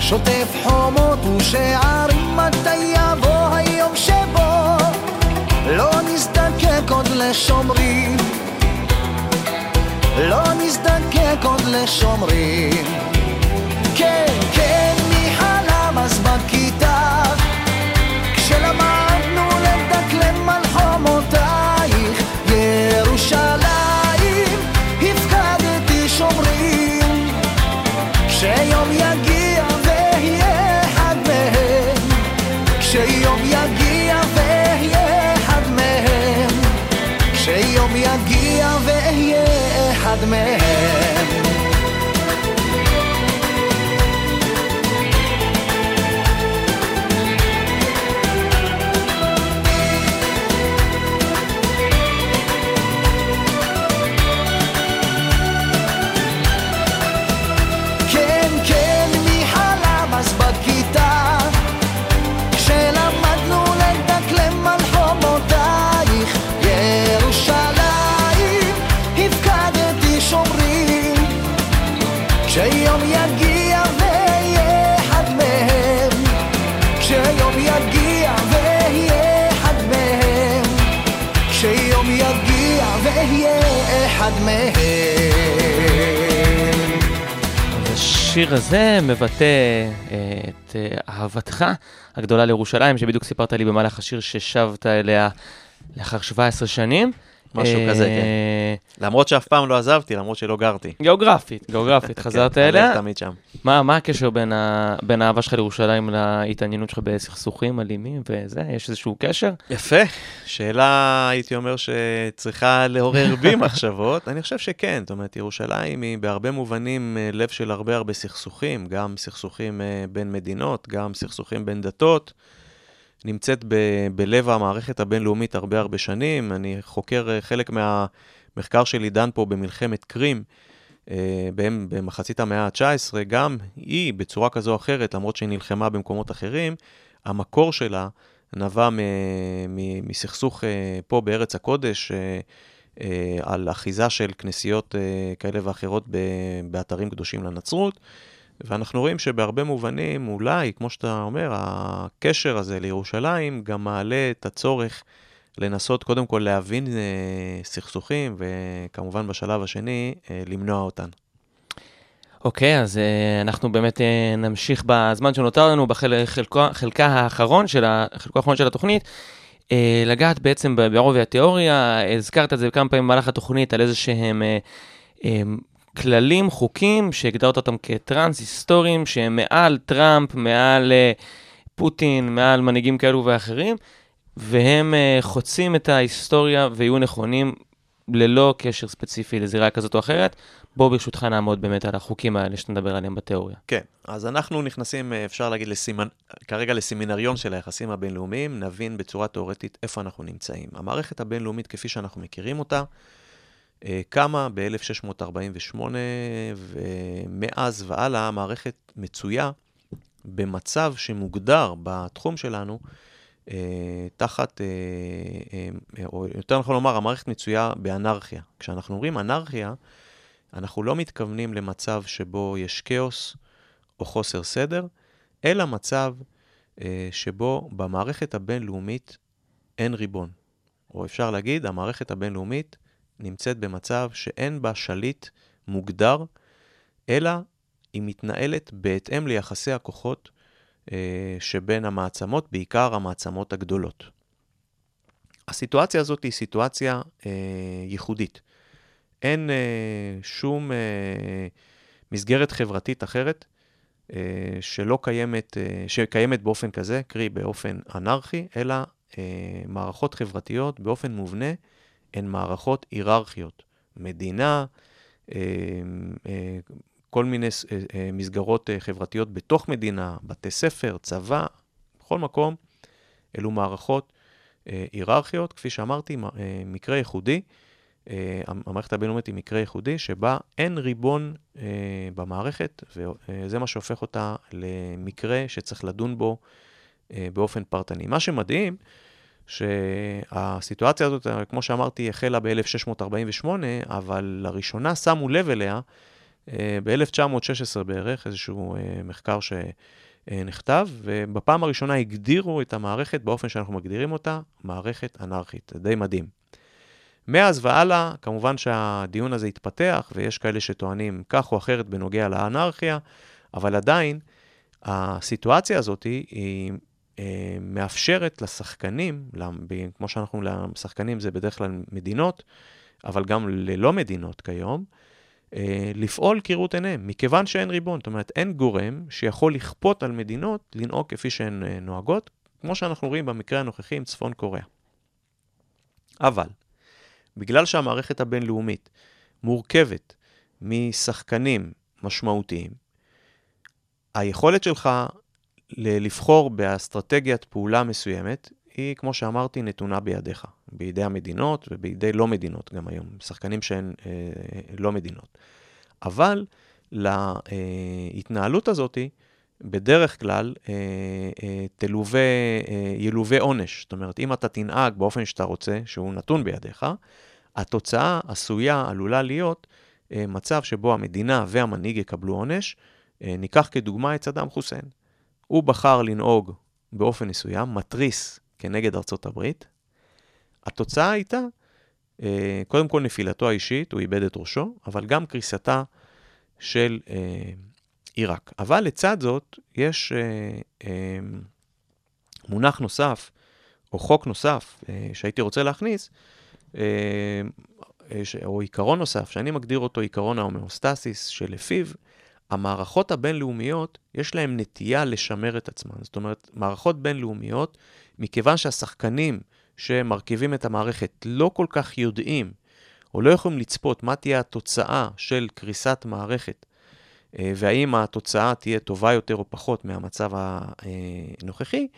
שוטף חומות ושערים מטייל לשומרים, לא נזדקק עוד לשומרים. אחד מהם השיר הזה מבטא אה, את אה, אהבתך הגדולה לירושלים, שבדיוק סיפרת לי במהלך השיר ששבת אליה לאחר 17 שנים. משהו אה, כזה, כן. למרות שאף פעם לא עזבתי, למרות שלא גרתי. גיאוגרפית, גיאוגרפית, חזרת כן, הלב אליה. תמיד שם. מה הקשר בין האהבה שלך לירושלים להתעניינות שלך בסכסוכים אלימים וזה? יש איזשהו קשר? יפה, שאלה, הייתי אומר, שצריכה לעורר בי מחשבות. אני חושב שכן, זאת אומרת, ירושלים היא בהרבה מובנים אה, לב של הרבה הרבה סכסוכים, גם סכסוכים אה, בין מדינות, גם סכסוכים בין דתות. נמצאת ב- בלב המערכת הבינלאומית הרבה הרבה שנים. אני חוקר אה, חלק מהמחקר שלי דן פה במלחמת קרים. אה, באם- במחצית המאה ה-19, גם היא, בצורה כזו או אחרת, למרות שהיא נלחמה במקומות אחרים, המקור שלה נבע מ- מ- מסכסוך אה, פה בארץ הקודש, על אחיזה של כנסיות כאלה ואחרות באתרים קדושים לנצרות. ואנחנו רואים שבהרבה מובנים, אולי, כמו שאתה אומר, הקשר הזה לירושלים גם מעלה את הצורך לנסות קודם כל להבין אה, סכסוכים, וכמובן בשלב השני, אה, למנוע אותן. אוקיי, אז uh, אנחנו באמת uh, נמשיך בזמן שנותר לנו בחלקה האחרון של, ה, האחרון של התוכנית, uh, לגעת בעצם בעובי התיאוריה, הזכרת את זה כמה פעמים במהלך התוכנית, על איזה שהם uh, um, כללים, חוקים, שהגדרת אותם כטרנס-היסטוריים, שהם מעל טראמפ, מעל uh, פוטין, מעל מנהיגים כאלו ואחרים, והם uh, חוצים את ההיסטוריה ויהיו נכונים ללא קשר ספציפי לזירה כזאת או אחרת. בוא ברשותך נעמוד באמת על החוקים האלה שאתה מדבר עליהם בתיאוריה. כן, אז אנחנו נכנסים, אה, אפשר להגיד, לסימנ... כרגע לסמינריון של היחסים הבינלאומיים, נבין בצורה תיאורטית איפה אנחנו נמצאים. המערכת הבינלאומית, כפי שאנחנו מכירים אותה, אה, קמה ב-1648, ומאז והלאה המערכת מצויה במצב שמוגדר בתחום שלנו אה, תחת, אה, אה, או יותר נכון לומר, המערכת מצויה באנרכיה. כשאנחנו אומרים אנרכיה, אנחנו לא מתכוונים למצב שבו יש כאוס או חוסר סדר, אלא מצב אה, שבו במערכת הבינלאומית אין ריבון. או אפשר להגיד, המערכת הבינלאומית נמצאת במצב שאין בה שליט מוגדר, אלא היא מתנהלת בהתאם ליחסי הכוחות אה, שבין המעצמות, בעיקר המעצמות הגדולות. הסיטואציה הזאת היא סיטואציה אה, ייחודית. אין אה, שום מסגרת חברתית אחרת שלא קיימת, שקיימת באופן כזה, קרי באופן אנרכי, אלא מערכות חברתיות באופן מובנה הן מערכות היררכיות. מדינה, אה, אה, כל מיני אה, אה, מסגרות אה, חברתיות בתוך מדינה, בתי ספר, צבא, בכל מקום, אלו מערכות אה, היררכיות, כפי שאמרתי, מ- אה, מקרה ייחודי. אה, המערכת הבינלאומית היא מקרה ייחודי, שבה אין ריבון אה, במערכת, וזה מה שהופך אותה למקרה שצריך לדון בו אה, באופן פרטני. מה שמדהים, שהסיטואציה הזאת, כמו שאמרתי, החלה ב-1648, אבל לראשונה שמו לב אליה אה, ב-1916 בערך, איזשהו אה, מחקר שנכתב, ובפעם הראשונה הגדירו את המערכת באופן שאנחנו מגדירים אותה, מערכת אנרכית. זה די מדהים. מאז והלאה, כמובן שהדיון הזה התפתח, ויש כאלה שטוענים כך או אחרת בנוגע לאנרכיה, אבל עדיין, הסיטואציה הזאת היא מאפשרת לשחקנים, כמו שאנחנו, לשחקנים זה בדרך כלל מדינות, אבל גם ללא מדינות כיום, אה, לפעול כראות עיניהם, מכיוון שאין ריבון. זאת אומרת, אין גורם שיכול לכפות על מדינות לנהוג כפי שהן אה, נוהגות, כמו שאנחנו רואים במקרה הנוכחי עם צפון קוריאה. אבל, בגלל שהמערכת הבינלאומית מורכבת משחקנים משמעותיים, היכולת שלך לבחור באסטרטגיית פעולה מסוימת, היא, כמו שאמרתי, נתונה בידיך, בידי המדינות ובידי לא מדינות גם היום, שחקנים שהן אה, לא מדינות. אבל להתנהלות הזאת, בדרך כלל אה, אה, תלווה, אה, ילווה עונש. זאת אומרת, אם אתה תנהג באופן שאתה רוצה, שהוא נתון בידיך, התוצאה עשויה, עלולה להיות אה, מצב שבו המדינה והמנהיג יקבלו עונש. אה, ניקח כדוגמה את סדאם חוסיין. הוא בחר לנהוג באופן מסוים, מתריס כנגד ארצות הברית. התוצאה הייתה, אה, קודם כל נפילתו האישית, הוא איבד את ראשו, אבל גם קריסתה של אה, עיראק. אבל לצד זאת, יש אה, מונח נוסף, או חוק נוסף, שהייתי רוצה להכניס, או עיקרון נוסף, שאני מגדיר אותו עיקרון ההומאוסטסיס, שלפיו המערכות הבינלאומיות, יש להן נטייה לשמר את עצמן. זאת אומרת, מערכות בינלאומיות, מכיוון שהשחקנים שמרכיבים את המערכת לא כל כך יודעים, או לא יכולים לצפות מה תהיה התוצאה של קריסת מערכת, אה, והאם התוצאה תהיה טובה יותר או פחות מהמצב הנוכחי,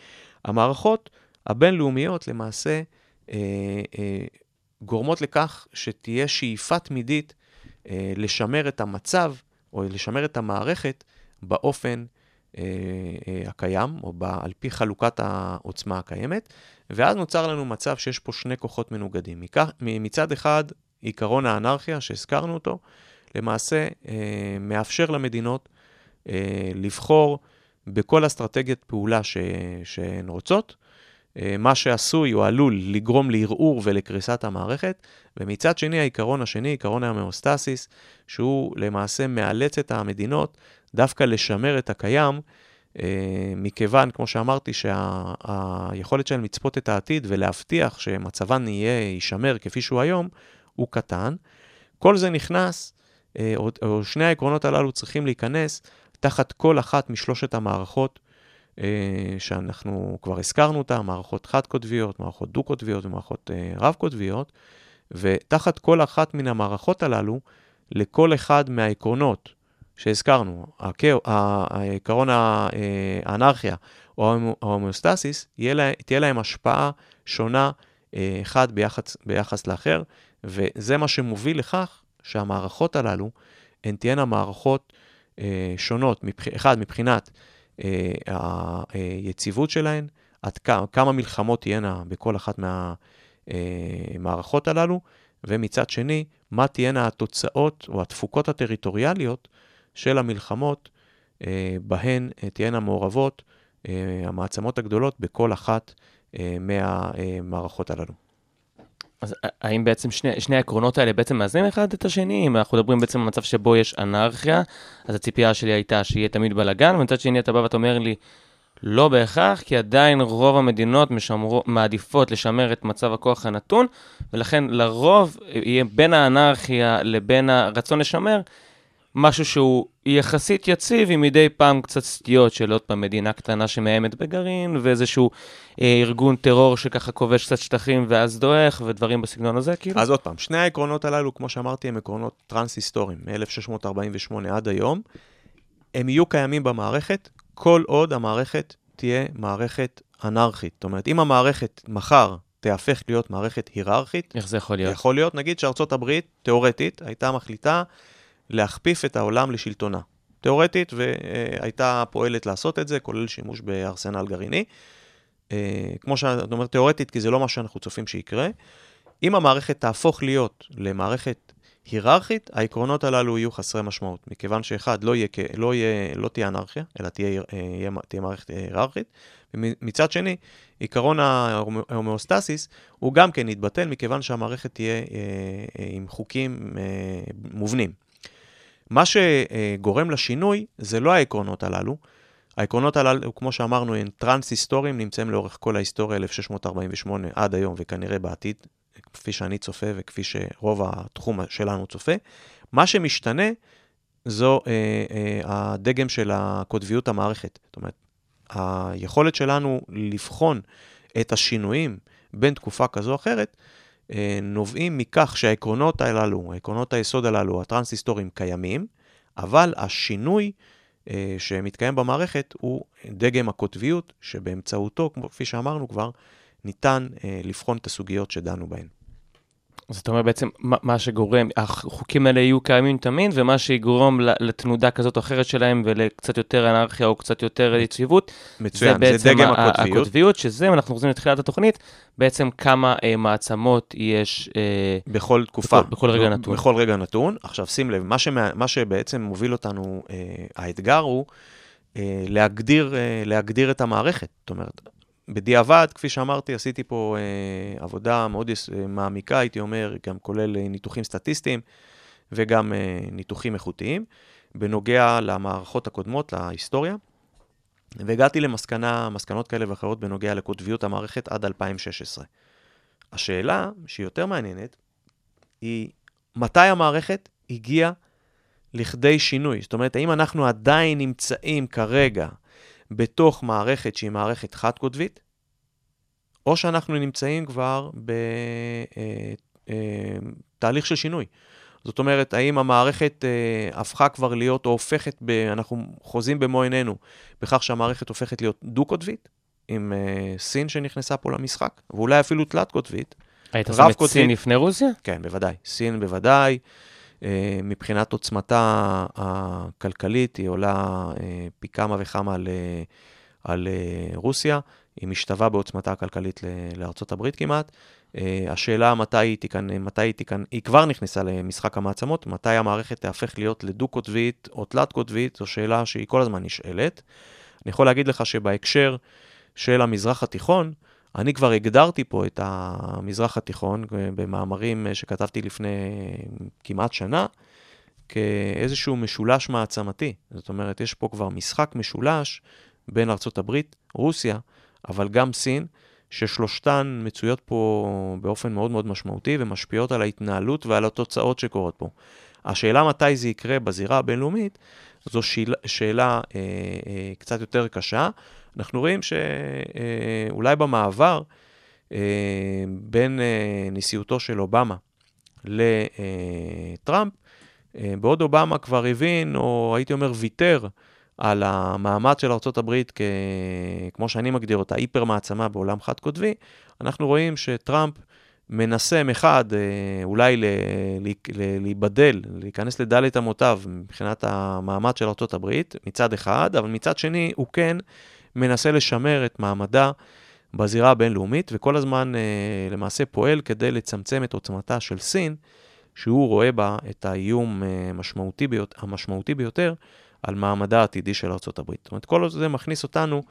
המערכות הבינלאומיות למעשה אה, אה, גורמות לכך שתהיה שאיפה תמידית לשמר את המצב או לשמר את המערכת באופן אה, אה, הקיים, או ב, על פי חלוקת העוצמה הקיימת, ואז נוצר לנו מצב שיש פה שני כוחות מנוגדים. מכך, מצד אחד, עיקרון האנרכיה, שהזכרנו אותו, למעשה אה, מאפשר למדינות אה, לבחור בכל אסטרטגיית פעולה ש, שהן רוצות, מה שעשוי או עלול לגרום לערעור ולקריסת המערכת, ומצד שני העיקרון השני, עיקרון ההומאוסטסיס, שהוא למעשה מאלץ את המדינות דווקא לשמר את הקיים, אה, מכיוון, כמו שאמרתי, שהיכולת שלהם לצפות את העתיד ולהבטיח שמצבן יהיה, יישמר כפי שהוא היום, הוא קטן. כל זה נכנס, אה, או שני העקרונות הללו צריכים להיכנס תחת כל אחת משלושת המערכות אה, שאנחנו כבר הזכרנו אותן, מערכות חד-קוטביות, מערכות דו-קוטביות ומערכות אה, רב-קוטביות, ותחת כל אחת מן המערכות הללו, לכל אחד מהעקרונות שהזכרנו, העקרון אה, האנרכיה או ההומואסטסיס, תהיה להם השפעה שונה אחד ביחס, ביחס לאחר, וזה מה שמוביל לכך שהמערכות הללו הן תהיינה מערכות שונות, אחד, מבחינת אה, היציבות שלהן, עד כמה, כמה מלחמות תהיינה בכל אחת מהמערכות הללו, ומצד שני, מה תהיינה התוצאות או התפוקות הטריטוריאליות של המלחמות אה, בהן אה, תהיינה מעורבות המעצמות הגדולות בכל אחת מהמערכות הללו. אז האם בעצם שני, שני העקרונות האלה בעצם מאזנים אחד את השני? אם אנחנו מדברים בעצם על מצב שבו יש אנרכיה, אז הציפייה שלי הייתה שיהיה תמיד בלאגן, ומצד שני אתה בא ואתה אומר לי, לא בהכרח, כי עדיין רוב המדינות משמרו, מעדיפות לשמר את מצב הכוח הנתון, ולכן לרוב יהיה בין האנרכיה לבין הרצון לשמר, משהו שהוא יחסית יציב עם מדי פעם קצת סטיות של עוד פעם מדינה קטנה שמאיימת בגרעין, ואיזשהו אה, ארגון טרור שככה כובש קצת שטחים ואז דועך, ודברים בסגנון הזה, כאילו. אז עוד פעם, שני העקרונות הללו, כמו שאמרתי, הם עקרונות טרנס-היסטוריים, מ-1648 עד היום. הם יהיו קיימים במערכת, כל עוד המערכת תהיה מערכת אנרכית. זאת אומרת, אם המערכת מחר תהפך להיות מערכת היררכית, איך זה יכול להיות? יכול להיות, נגיד שארצות הברית, תיאורטית, הייתה מחליטה להכפיף את העולם לשלטונה. תיאורטית, והייתה פועלת לעשות את זה, כולל שימוש בארסנל גרעיני. אה, כמו שאת אומרת, תיאורטית, כי זה לא מה שאנחנו צופים שיקרה. אם המערכת תהפוך להיות למערכת היררכית, העקרונות הללו יהיו חסרי משמעות, מכיוון שאחד, לא, יהיה, לא, יהיה, לא תהיה אנרכיה, אלא תהיה, אה, יהיה, תהיה מערכת היררכית, ומצד שני, עקרון ההומאוסטסיס הוא גם כן יתבטל, מכיוון שהמערכת תהיה אה, אה, עם חוקים אה, מובנים. מה שגורם לשינוי זה לא העקרונות הללו, העקרונות הללו, כמו שאמרנו, הם טרנס-היסטוריים, נמצאים לאורך כל ההיסטוריה 1648 עד היום וכנראה בעתיד, כפי שאני צופה וכפי שרוב התחום שלנו צופה. מה שמשתנה זו אה, אה, הדגם של הקוטביות המערכת. זאת אומרת, היכולת שלנו לבחון את השינויים בין תקופה כזו או אחרת, נובעים מכך שהעקרונות הללו, עקרונות היסוד הללו, הטרנס-היסטוריים קיימים, אבל השינוי אה, שמתקיים במערכת הוא דגם הקוטביות, שבאמצעותו, כפי שאמרנו כבר, ניתן אה, לבחון את הסוגיות שדנו בהן. זאת אומרת בעצם מה, מה שגורם, החוקים האלה יהיו קיימים תמיד, ומה שיגרום לתנודה כזאת או אחרת שלהם ולקצת יותר אנרכיה או קצת יותר יציבות, מצוין, זה בעצם זה דגם הקוטביות. הקוטביות, שזה, אם אנחנו חוזרים לתחילת התוכנית, בעצם כמה אה, מעצמות יש... אה, בכל תקופה. בכל, בכל רגע נתון. בכל רגע נתון. עכשיו שים לב, מה, שמה, מה שבעצם מוביל אותנו, אה, האתגר הוא אה, להגדיר, אה, להגדיר את המערכת. זאת אומרת, בדיעבד, כפי שאמרתי, עשיתי פה אה, עבודה מאוד. אה, מעמיקה, הייתי אומר, גם כולל אה, ניתוחים סטטיסטיים וגם אה, ניתוחים איכותיים, בנוגע למערכות הקודמות, להיסטוריה, והגעתי למסקנה, מסקנות כאלה ואחרות בנוגע לקוטביות המערכת עד 2016. השאלה, שהיא יותר מעניינת, היא מתי המערכת הגיעה לכדי שינוי? זאת אומרת, האם אנחנו עדיין נמצאים כרגע בתוך מערכת שהיא מערכת חד-קוטבית, או שאנחנו נמצאים כבר בתהליך של שינוי. זאת אומרת, האם המערכת אה, הפכה כבר להיות, או הופכת, ב, אנחנו חוזים במו עינינו, בכך שהמערכת הופכת להיות דו-קוטבית, עם אה, סין שנכנסה פה למשחק, ואולי אפילו תלת-קוטבית. היית שם את סין לפני רוסיה? כן, בוודאי. סין בוודאי. אה, מבחינת עוצמתה הכלכלית, היא עולה אה, פי כמה וכמה על, אה, על רוסיה. היא משתווה בעוצמתה הכלכלית לארצות הברית כמעט. השאלה מתי היא תיכנס, מתי היא תיכנס, היא כבר נכנסה למשחק המעצמות, מתי המערכת תהפך להיות לדו-קוטבית או תלת-קוטבית, זו שאלה שהיא כל הזמן נשאלת. אני יכול להגיד לך שבהקשר של המזרח התיכון, אני כבר הגדרתי פה את המזרח התיכון במאמרים שכתבתי לפני כמעט שנה, כאיזשהו משולש מעצמתי. זאת אומרת, יש פה כבר משחק משולש בין ארצות הברית, רוסיה, אבל גם סין, ששלושתן מצויות פה באופן מאוד מאוד משמעותי ומשפיעות על ההתנהלות ועל התוצאות שקורות פה. השאלה מתי זה יקרה בזירה הבינלאומית, זו שאלה, שאלה אה, אה, קצת יותר קשה. אנחנו רואים שאולי אה, במעבר אה, בין אה, נשיאותו של אובמה לטראמפ, בעוד אובמה כבר הבין, או הייתי אומר ויתר, על המעמד של ארה"ב, כ... כמו שאני מגדיר אותה, היפר מעצמה בעולם חד-קוטבי, אנחנו רואים שטראמפ מנסה מחד אולי להיבדל, להיכנס לדלת אמותיו מבחינת המעמד של ארה"ב, מצד אחד, אבל מצד שני הוא כן מנסה לשמר את מעמדה בזירה הבינלאומית, וכל הזמן אה, למעשה פועל כדי לצמצם את עוצמתה של סין, שהוא רואה בה את האיום אה, משמעותי ביות, המשמעותי ביותר על מעמדה העתידי של ארה"ב. זאת אומרת, כל זה מכניס אותנו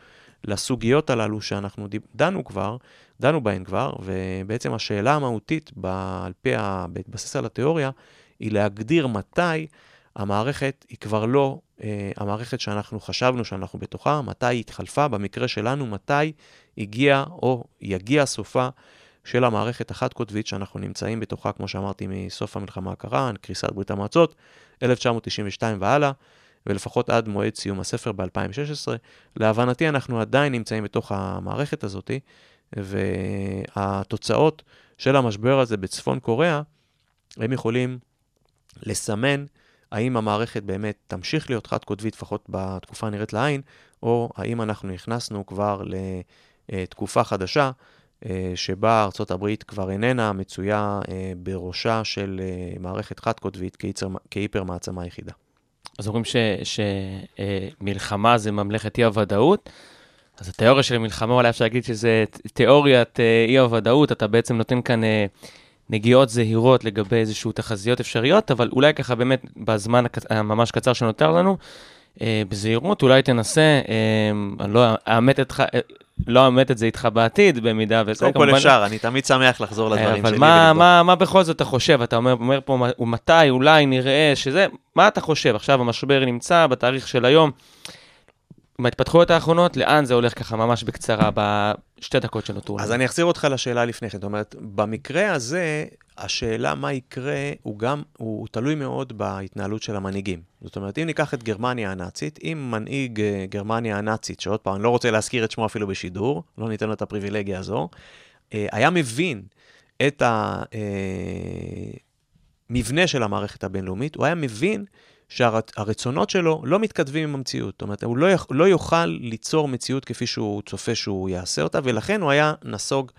לסוגיות הללו שאנחנו דנו כבר, דנו בהן כבר, ובעצם השאלה המהותית, על פי, בהתבסס על התיאוריה, היא להגדיר מתי המערכת היא כבר לא אה, המערכת שאנחנו חשבנו שאנחנו בתוכה, מתי היא התחלפה, במקרה שלנו, מתי הגיע או יגיע סופה של המערכת החד-קוטבית שאנחנו נמצאים בתוכה, כמו שאמרתי, מסוף המלחמה הקרה, קריסת ברית המועצות, 1992 והלאה, ולפחות עד מועד סיום הספר ב-2016. להבנתי, אנחנו עדיין נמצאים בתוך המערכת הזאת, והתוצאות של המשבר הזה בצפון קוריאה, הם יכולים לסמן האם המערכת באמת תמשיך להיות חד-קוטבית, לפחות בתקופה הנראית לעין, או האם אנחנו נכנסנו כבר לתקופה חדשה, אה, שבה ארצות הברית כבר איננה מצויה אה, בראשה של אה, מערכת חד-קוטבית כהיפר מעצמה יחידה. אז אומרים שמלחמה זה ממלכת אי-הוודאות. אז התיאוריה של מלחמה, אולי אפשר להגיד שזה תיאוריית אי-הוודאות, אתה בעצם נותן כאן נגיעות זהירות לגבי איזשהו תחזיות אפשריות, אבל אולי ככה באמת בזמן. הממש קצר שנותר לנו, אה, בזהירות אולי תנסה, אה, אני לא אאמת אותך, אה, לא אאמת את זה איתך בעתיד, במידה וזה קודם כל אפשר, אני תמיד שמח לחזור לדברים אה, שלי. אבל מה, מה, מה בכל זאת אתה חושב? אתה אומר, אומר פה, מתי אולי נראה שזה, מה אתה חושב? עכשיו המשבר נמצא בתאריך של היום. בהתפתחויות האחרונות, לאן זה הולך ככה ממש בקצרה, בשתי דקות שנותרו? אז אני אחזיר אותך לשאלה לפני כן. זאת אומרת, במקרה הזה, השאלה מה יקרה, הוא גם, הוא, תלוי מאוד בהתנהלות של המנהיגים. זאת אומרת, אם ניקח את גרמניה הנאצית, אם מנהיג uh, גרמניה הנאצית, שעוד פעם, אני לא רוצה להזכיר את שמו אפילו בשידור, לא ניתן לו את הפריבילגיה הזו, uh, היה מבין את המבנה של המערכת הבינלאומית, הוא היה מבין שהרצונות שלו לא מתכתבים עם המציאות. זאת אומרת, הוא לא, לא יוכל ליצור מציאות כפי שהוא צופה שהוא יעשה אותה, ולכן הוא היה נסוג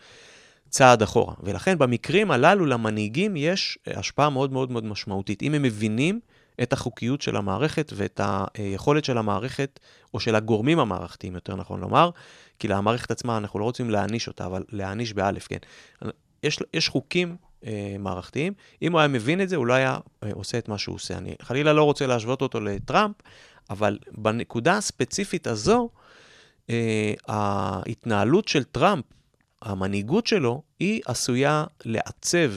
צעד אחורה. ולכן במקרים הללו למנהיגים יש השפעה מאוד מאוד מאוד משמעותית. אם הם מבינים את החוקיות של המערכת ואת היכולת של המערכת, או של הגורמים המערכתיים, יותר נכון לומר, כי למערכת עצמה אנחנו לא רוצים להעניש אותה, אבל להעניש באלף, כן. יש, יש חוקים אה, מערכתיים. אם הוא היה מבין את זה, הוא לא היה אה, עושה את מה שהוא עושה. אני חלילה לא רוצה להשוות אותו לטראמפ, אבל בנקודה הספציפית הזו, אה, ההתנהלות של טראמפ, המנהיגות שלו, היא עשויה לעצב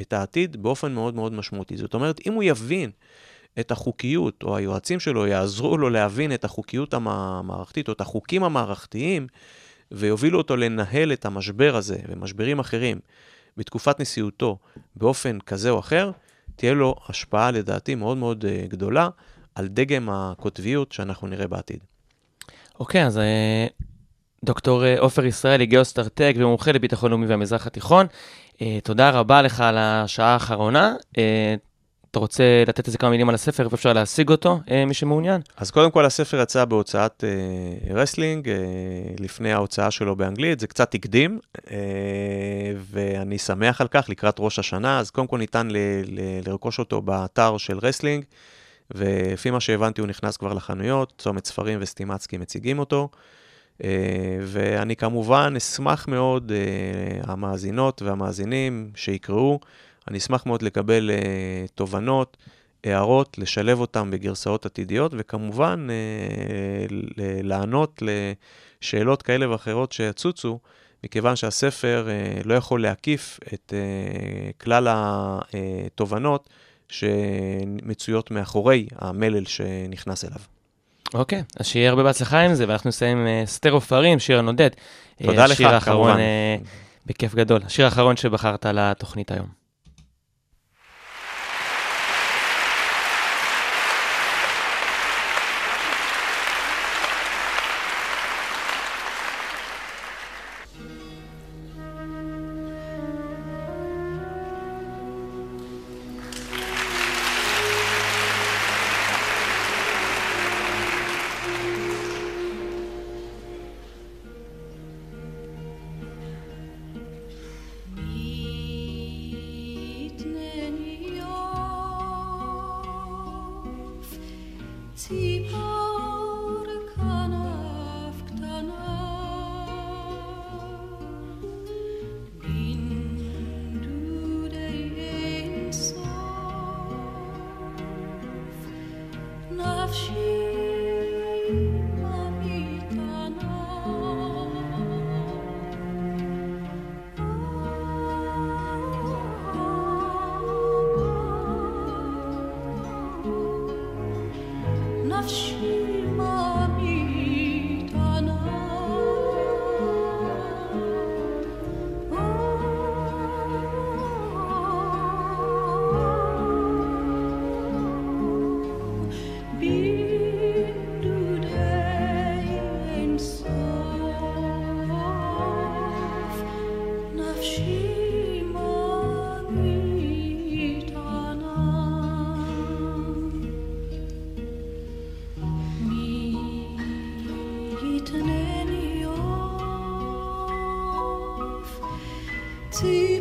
את העתיד באופן מאוד מאוד משמעותי. זאת אומרת, אם הוא יבין את החוקיות, או היועצים שלו יעזרו לו להבין את החוקיות המערכתית, או את החוקים המערכתיים, ויובילו אותו לנהל את המשבר הזה ומשברים אחרים בתקופת נשיאותו באופן כזה או אחר, תהיה לו השפעה לדעתי מאוד מאוד אה, גדולה על דגם הקוטביות שאנחנו נראה בעתיד. אוקיי, אוקיי, אז אה, דוקטור אה, עופר ישראלי, גיאוסטרטג ומומחה לביטחון לאומי והמזרח התיכון, תודה רבה לך על השעה האחרונה. אתה רוצה לתת איזה כמה מילים על הספר, איפה אפשר להשיג אותו, אה, מי שמעוניין? אז קודם כל, הספר יצא בהוצאת אה, רסלינג, אה, לפני ההוצאה שלו באנגלית, זה קצת הקדים, אה, ואני שמח על כך, לקראת ראש השנה, אז קודם כל ניתן ל- ל- לרכוש אותו באתר של רסלינג, ולפי מה שהבנתי, הוא נכנס כבר לחנויות, צומת ספרים וסטימצקי מציגים אותו. אה, ואני כמובן אשמח מאוד, אה, המאזינות והמאזינים שיקראו, אני אשמח מאוד לקבל אה, תובנות, הערות, לשלב אותם בגרסאות עתידיות, וכמובן uh, לענות לשאלות כאלה ואחרות שיצוצו, מכיוון שהספר uh, לא יכול להקיף את uh, כלל התובנות שמצויות מאחורי המלל שנכנס אליו. אוקיי, okay, אז שיהיה הרבה בהצלחה עם זה, ואנחנו נסיים עם uh, סטרו פרים, שיר הנודד. תודה uh, לך, כמובן. האחרון, uh, בכיף גדול. השיר האחרון שבחרת לתוכנית היום. ti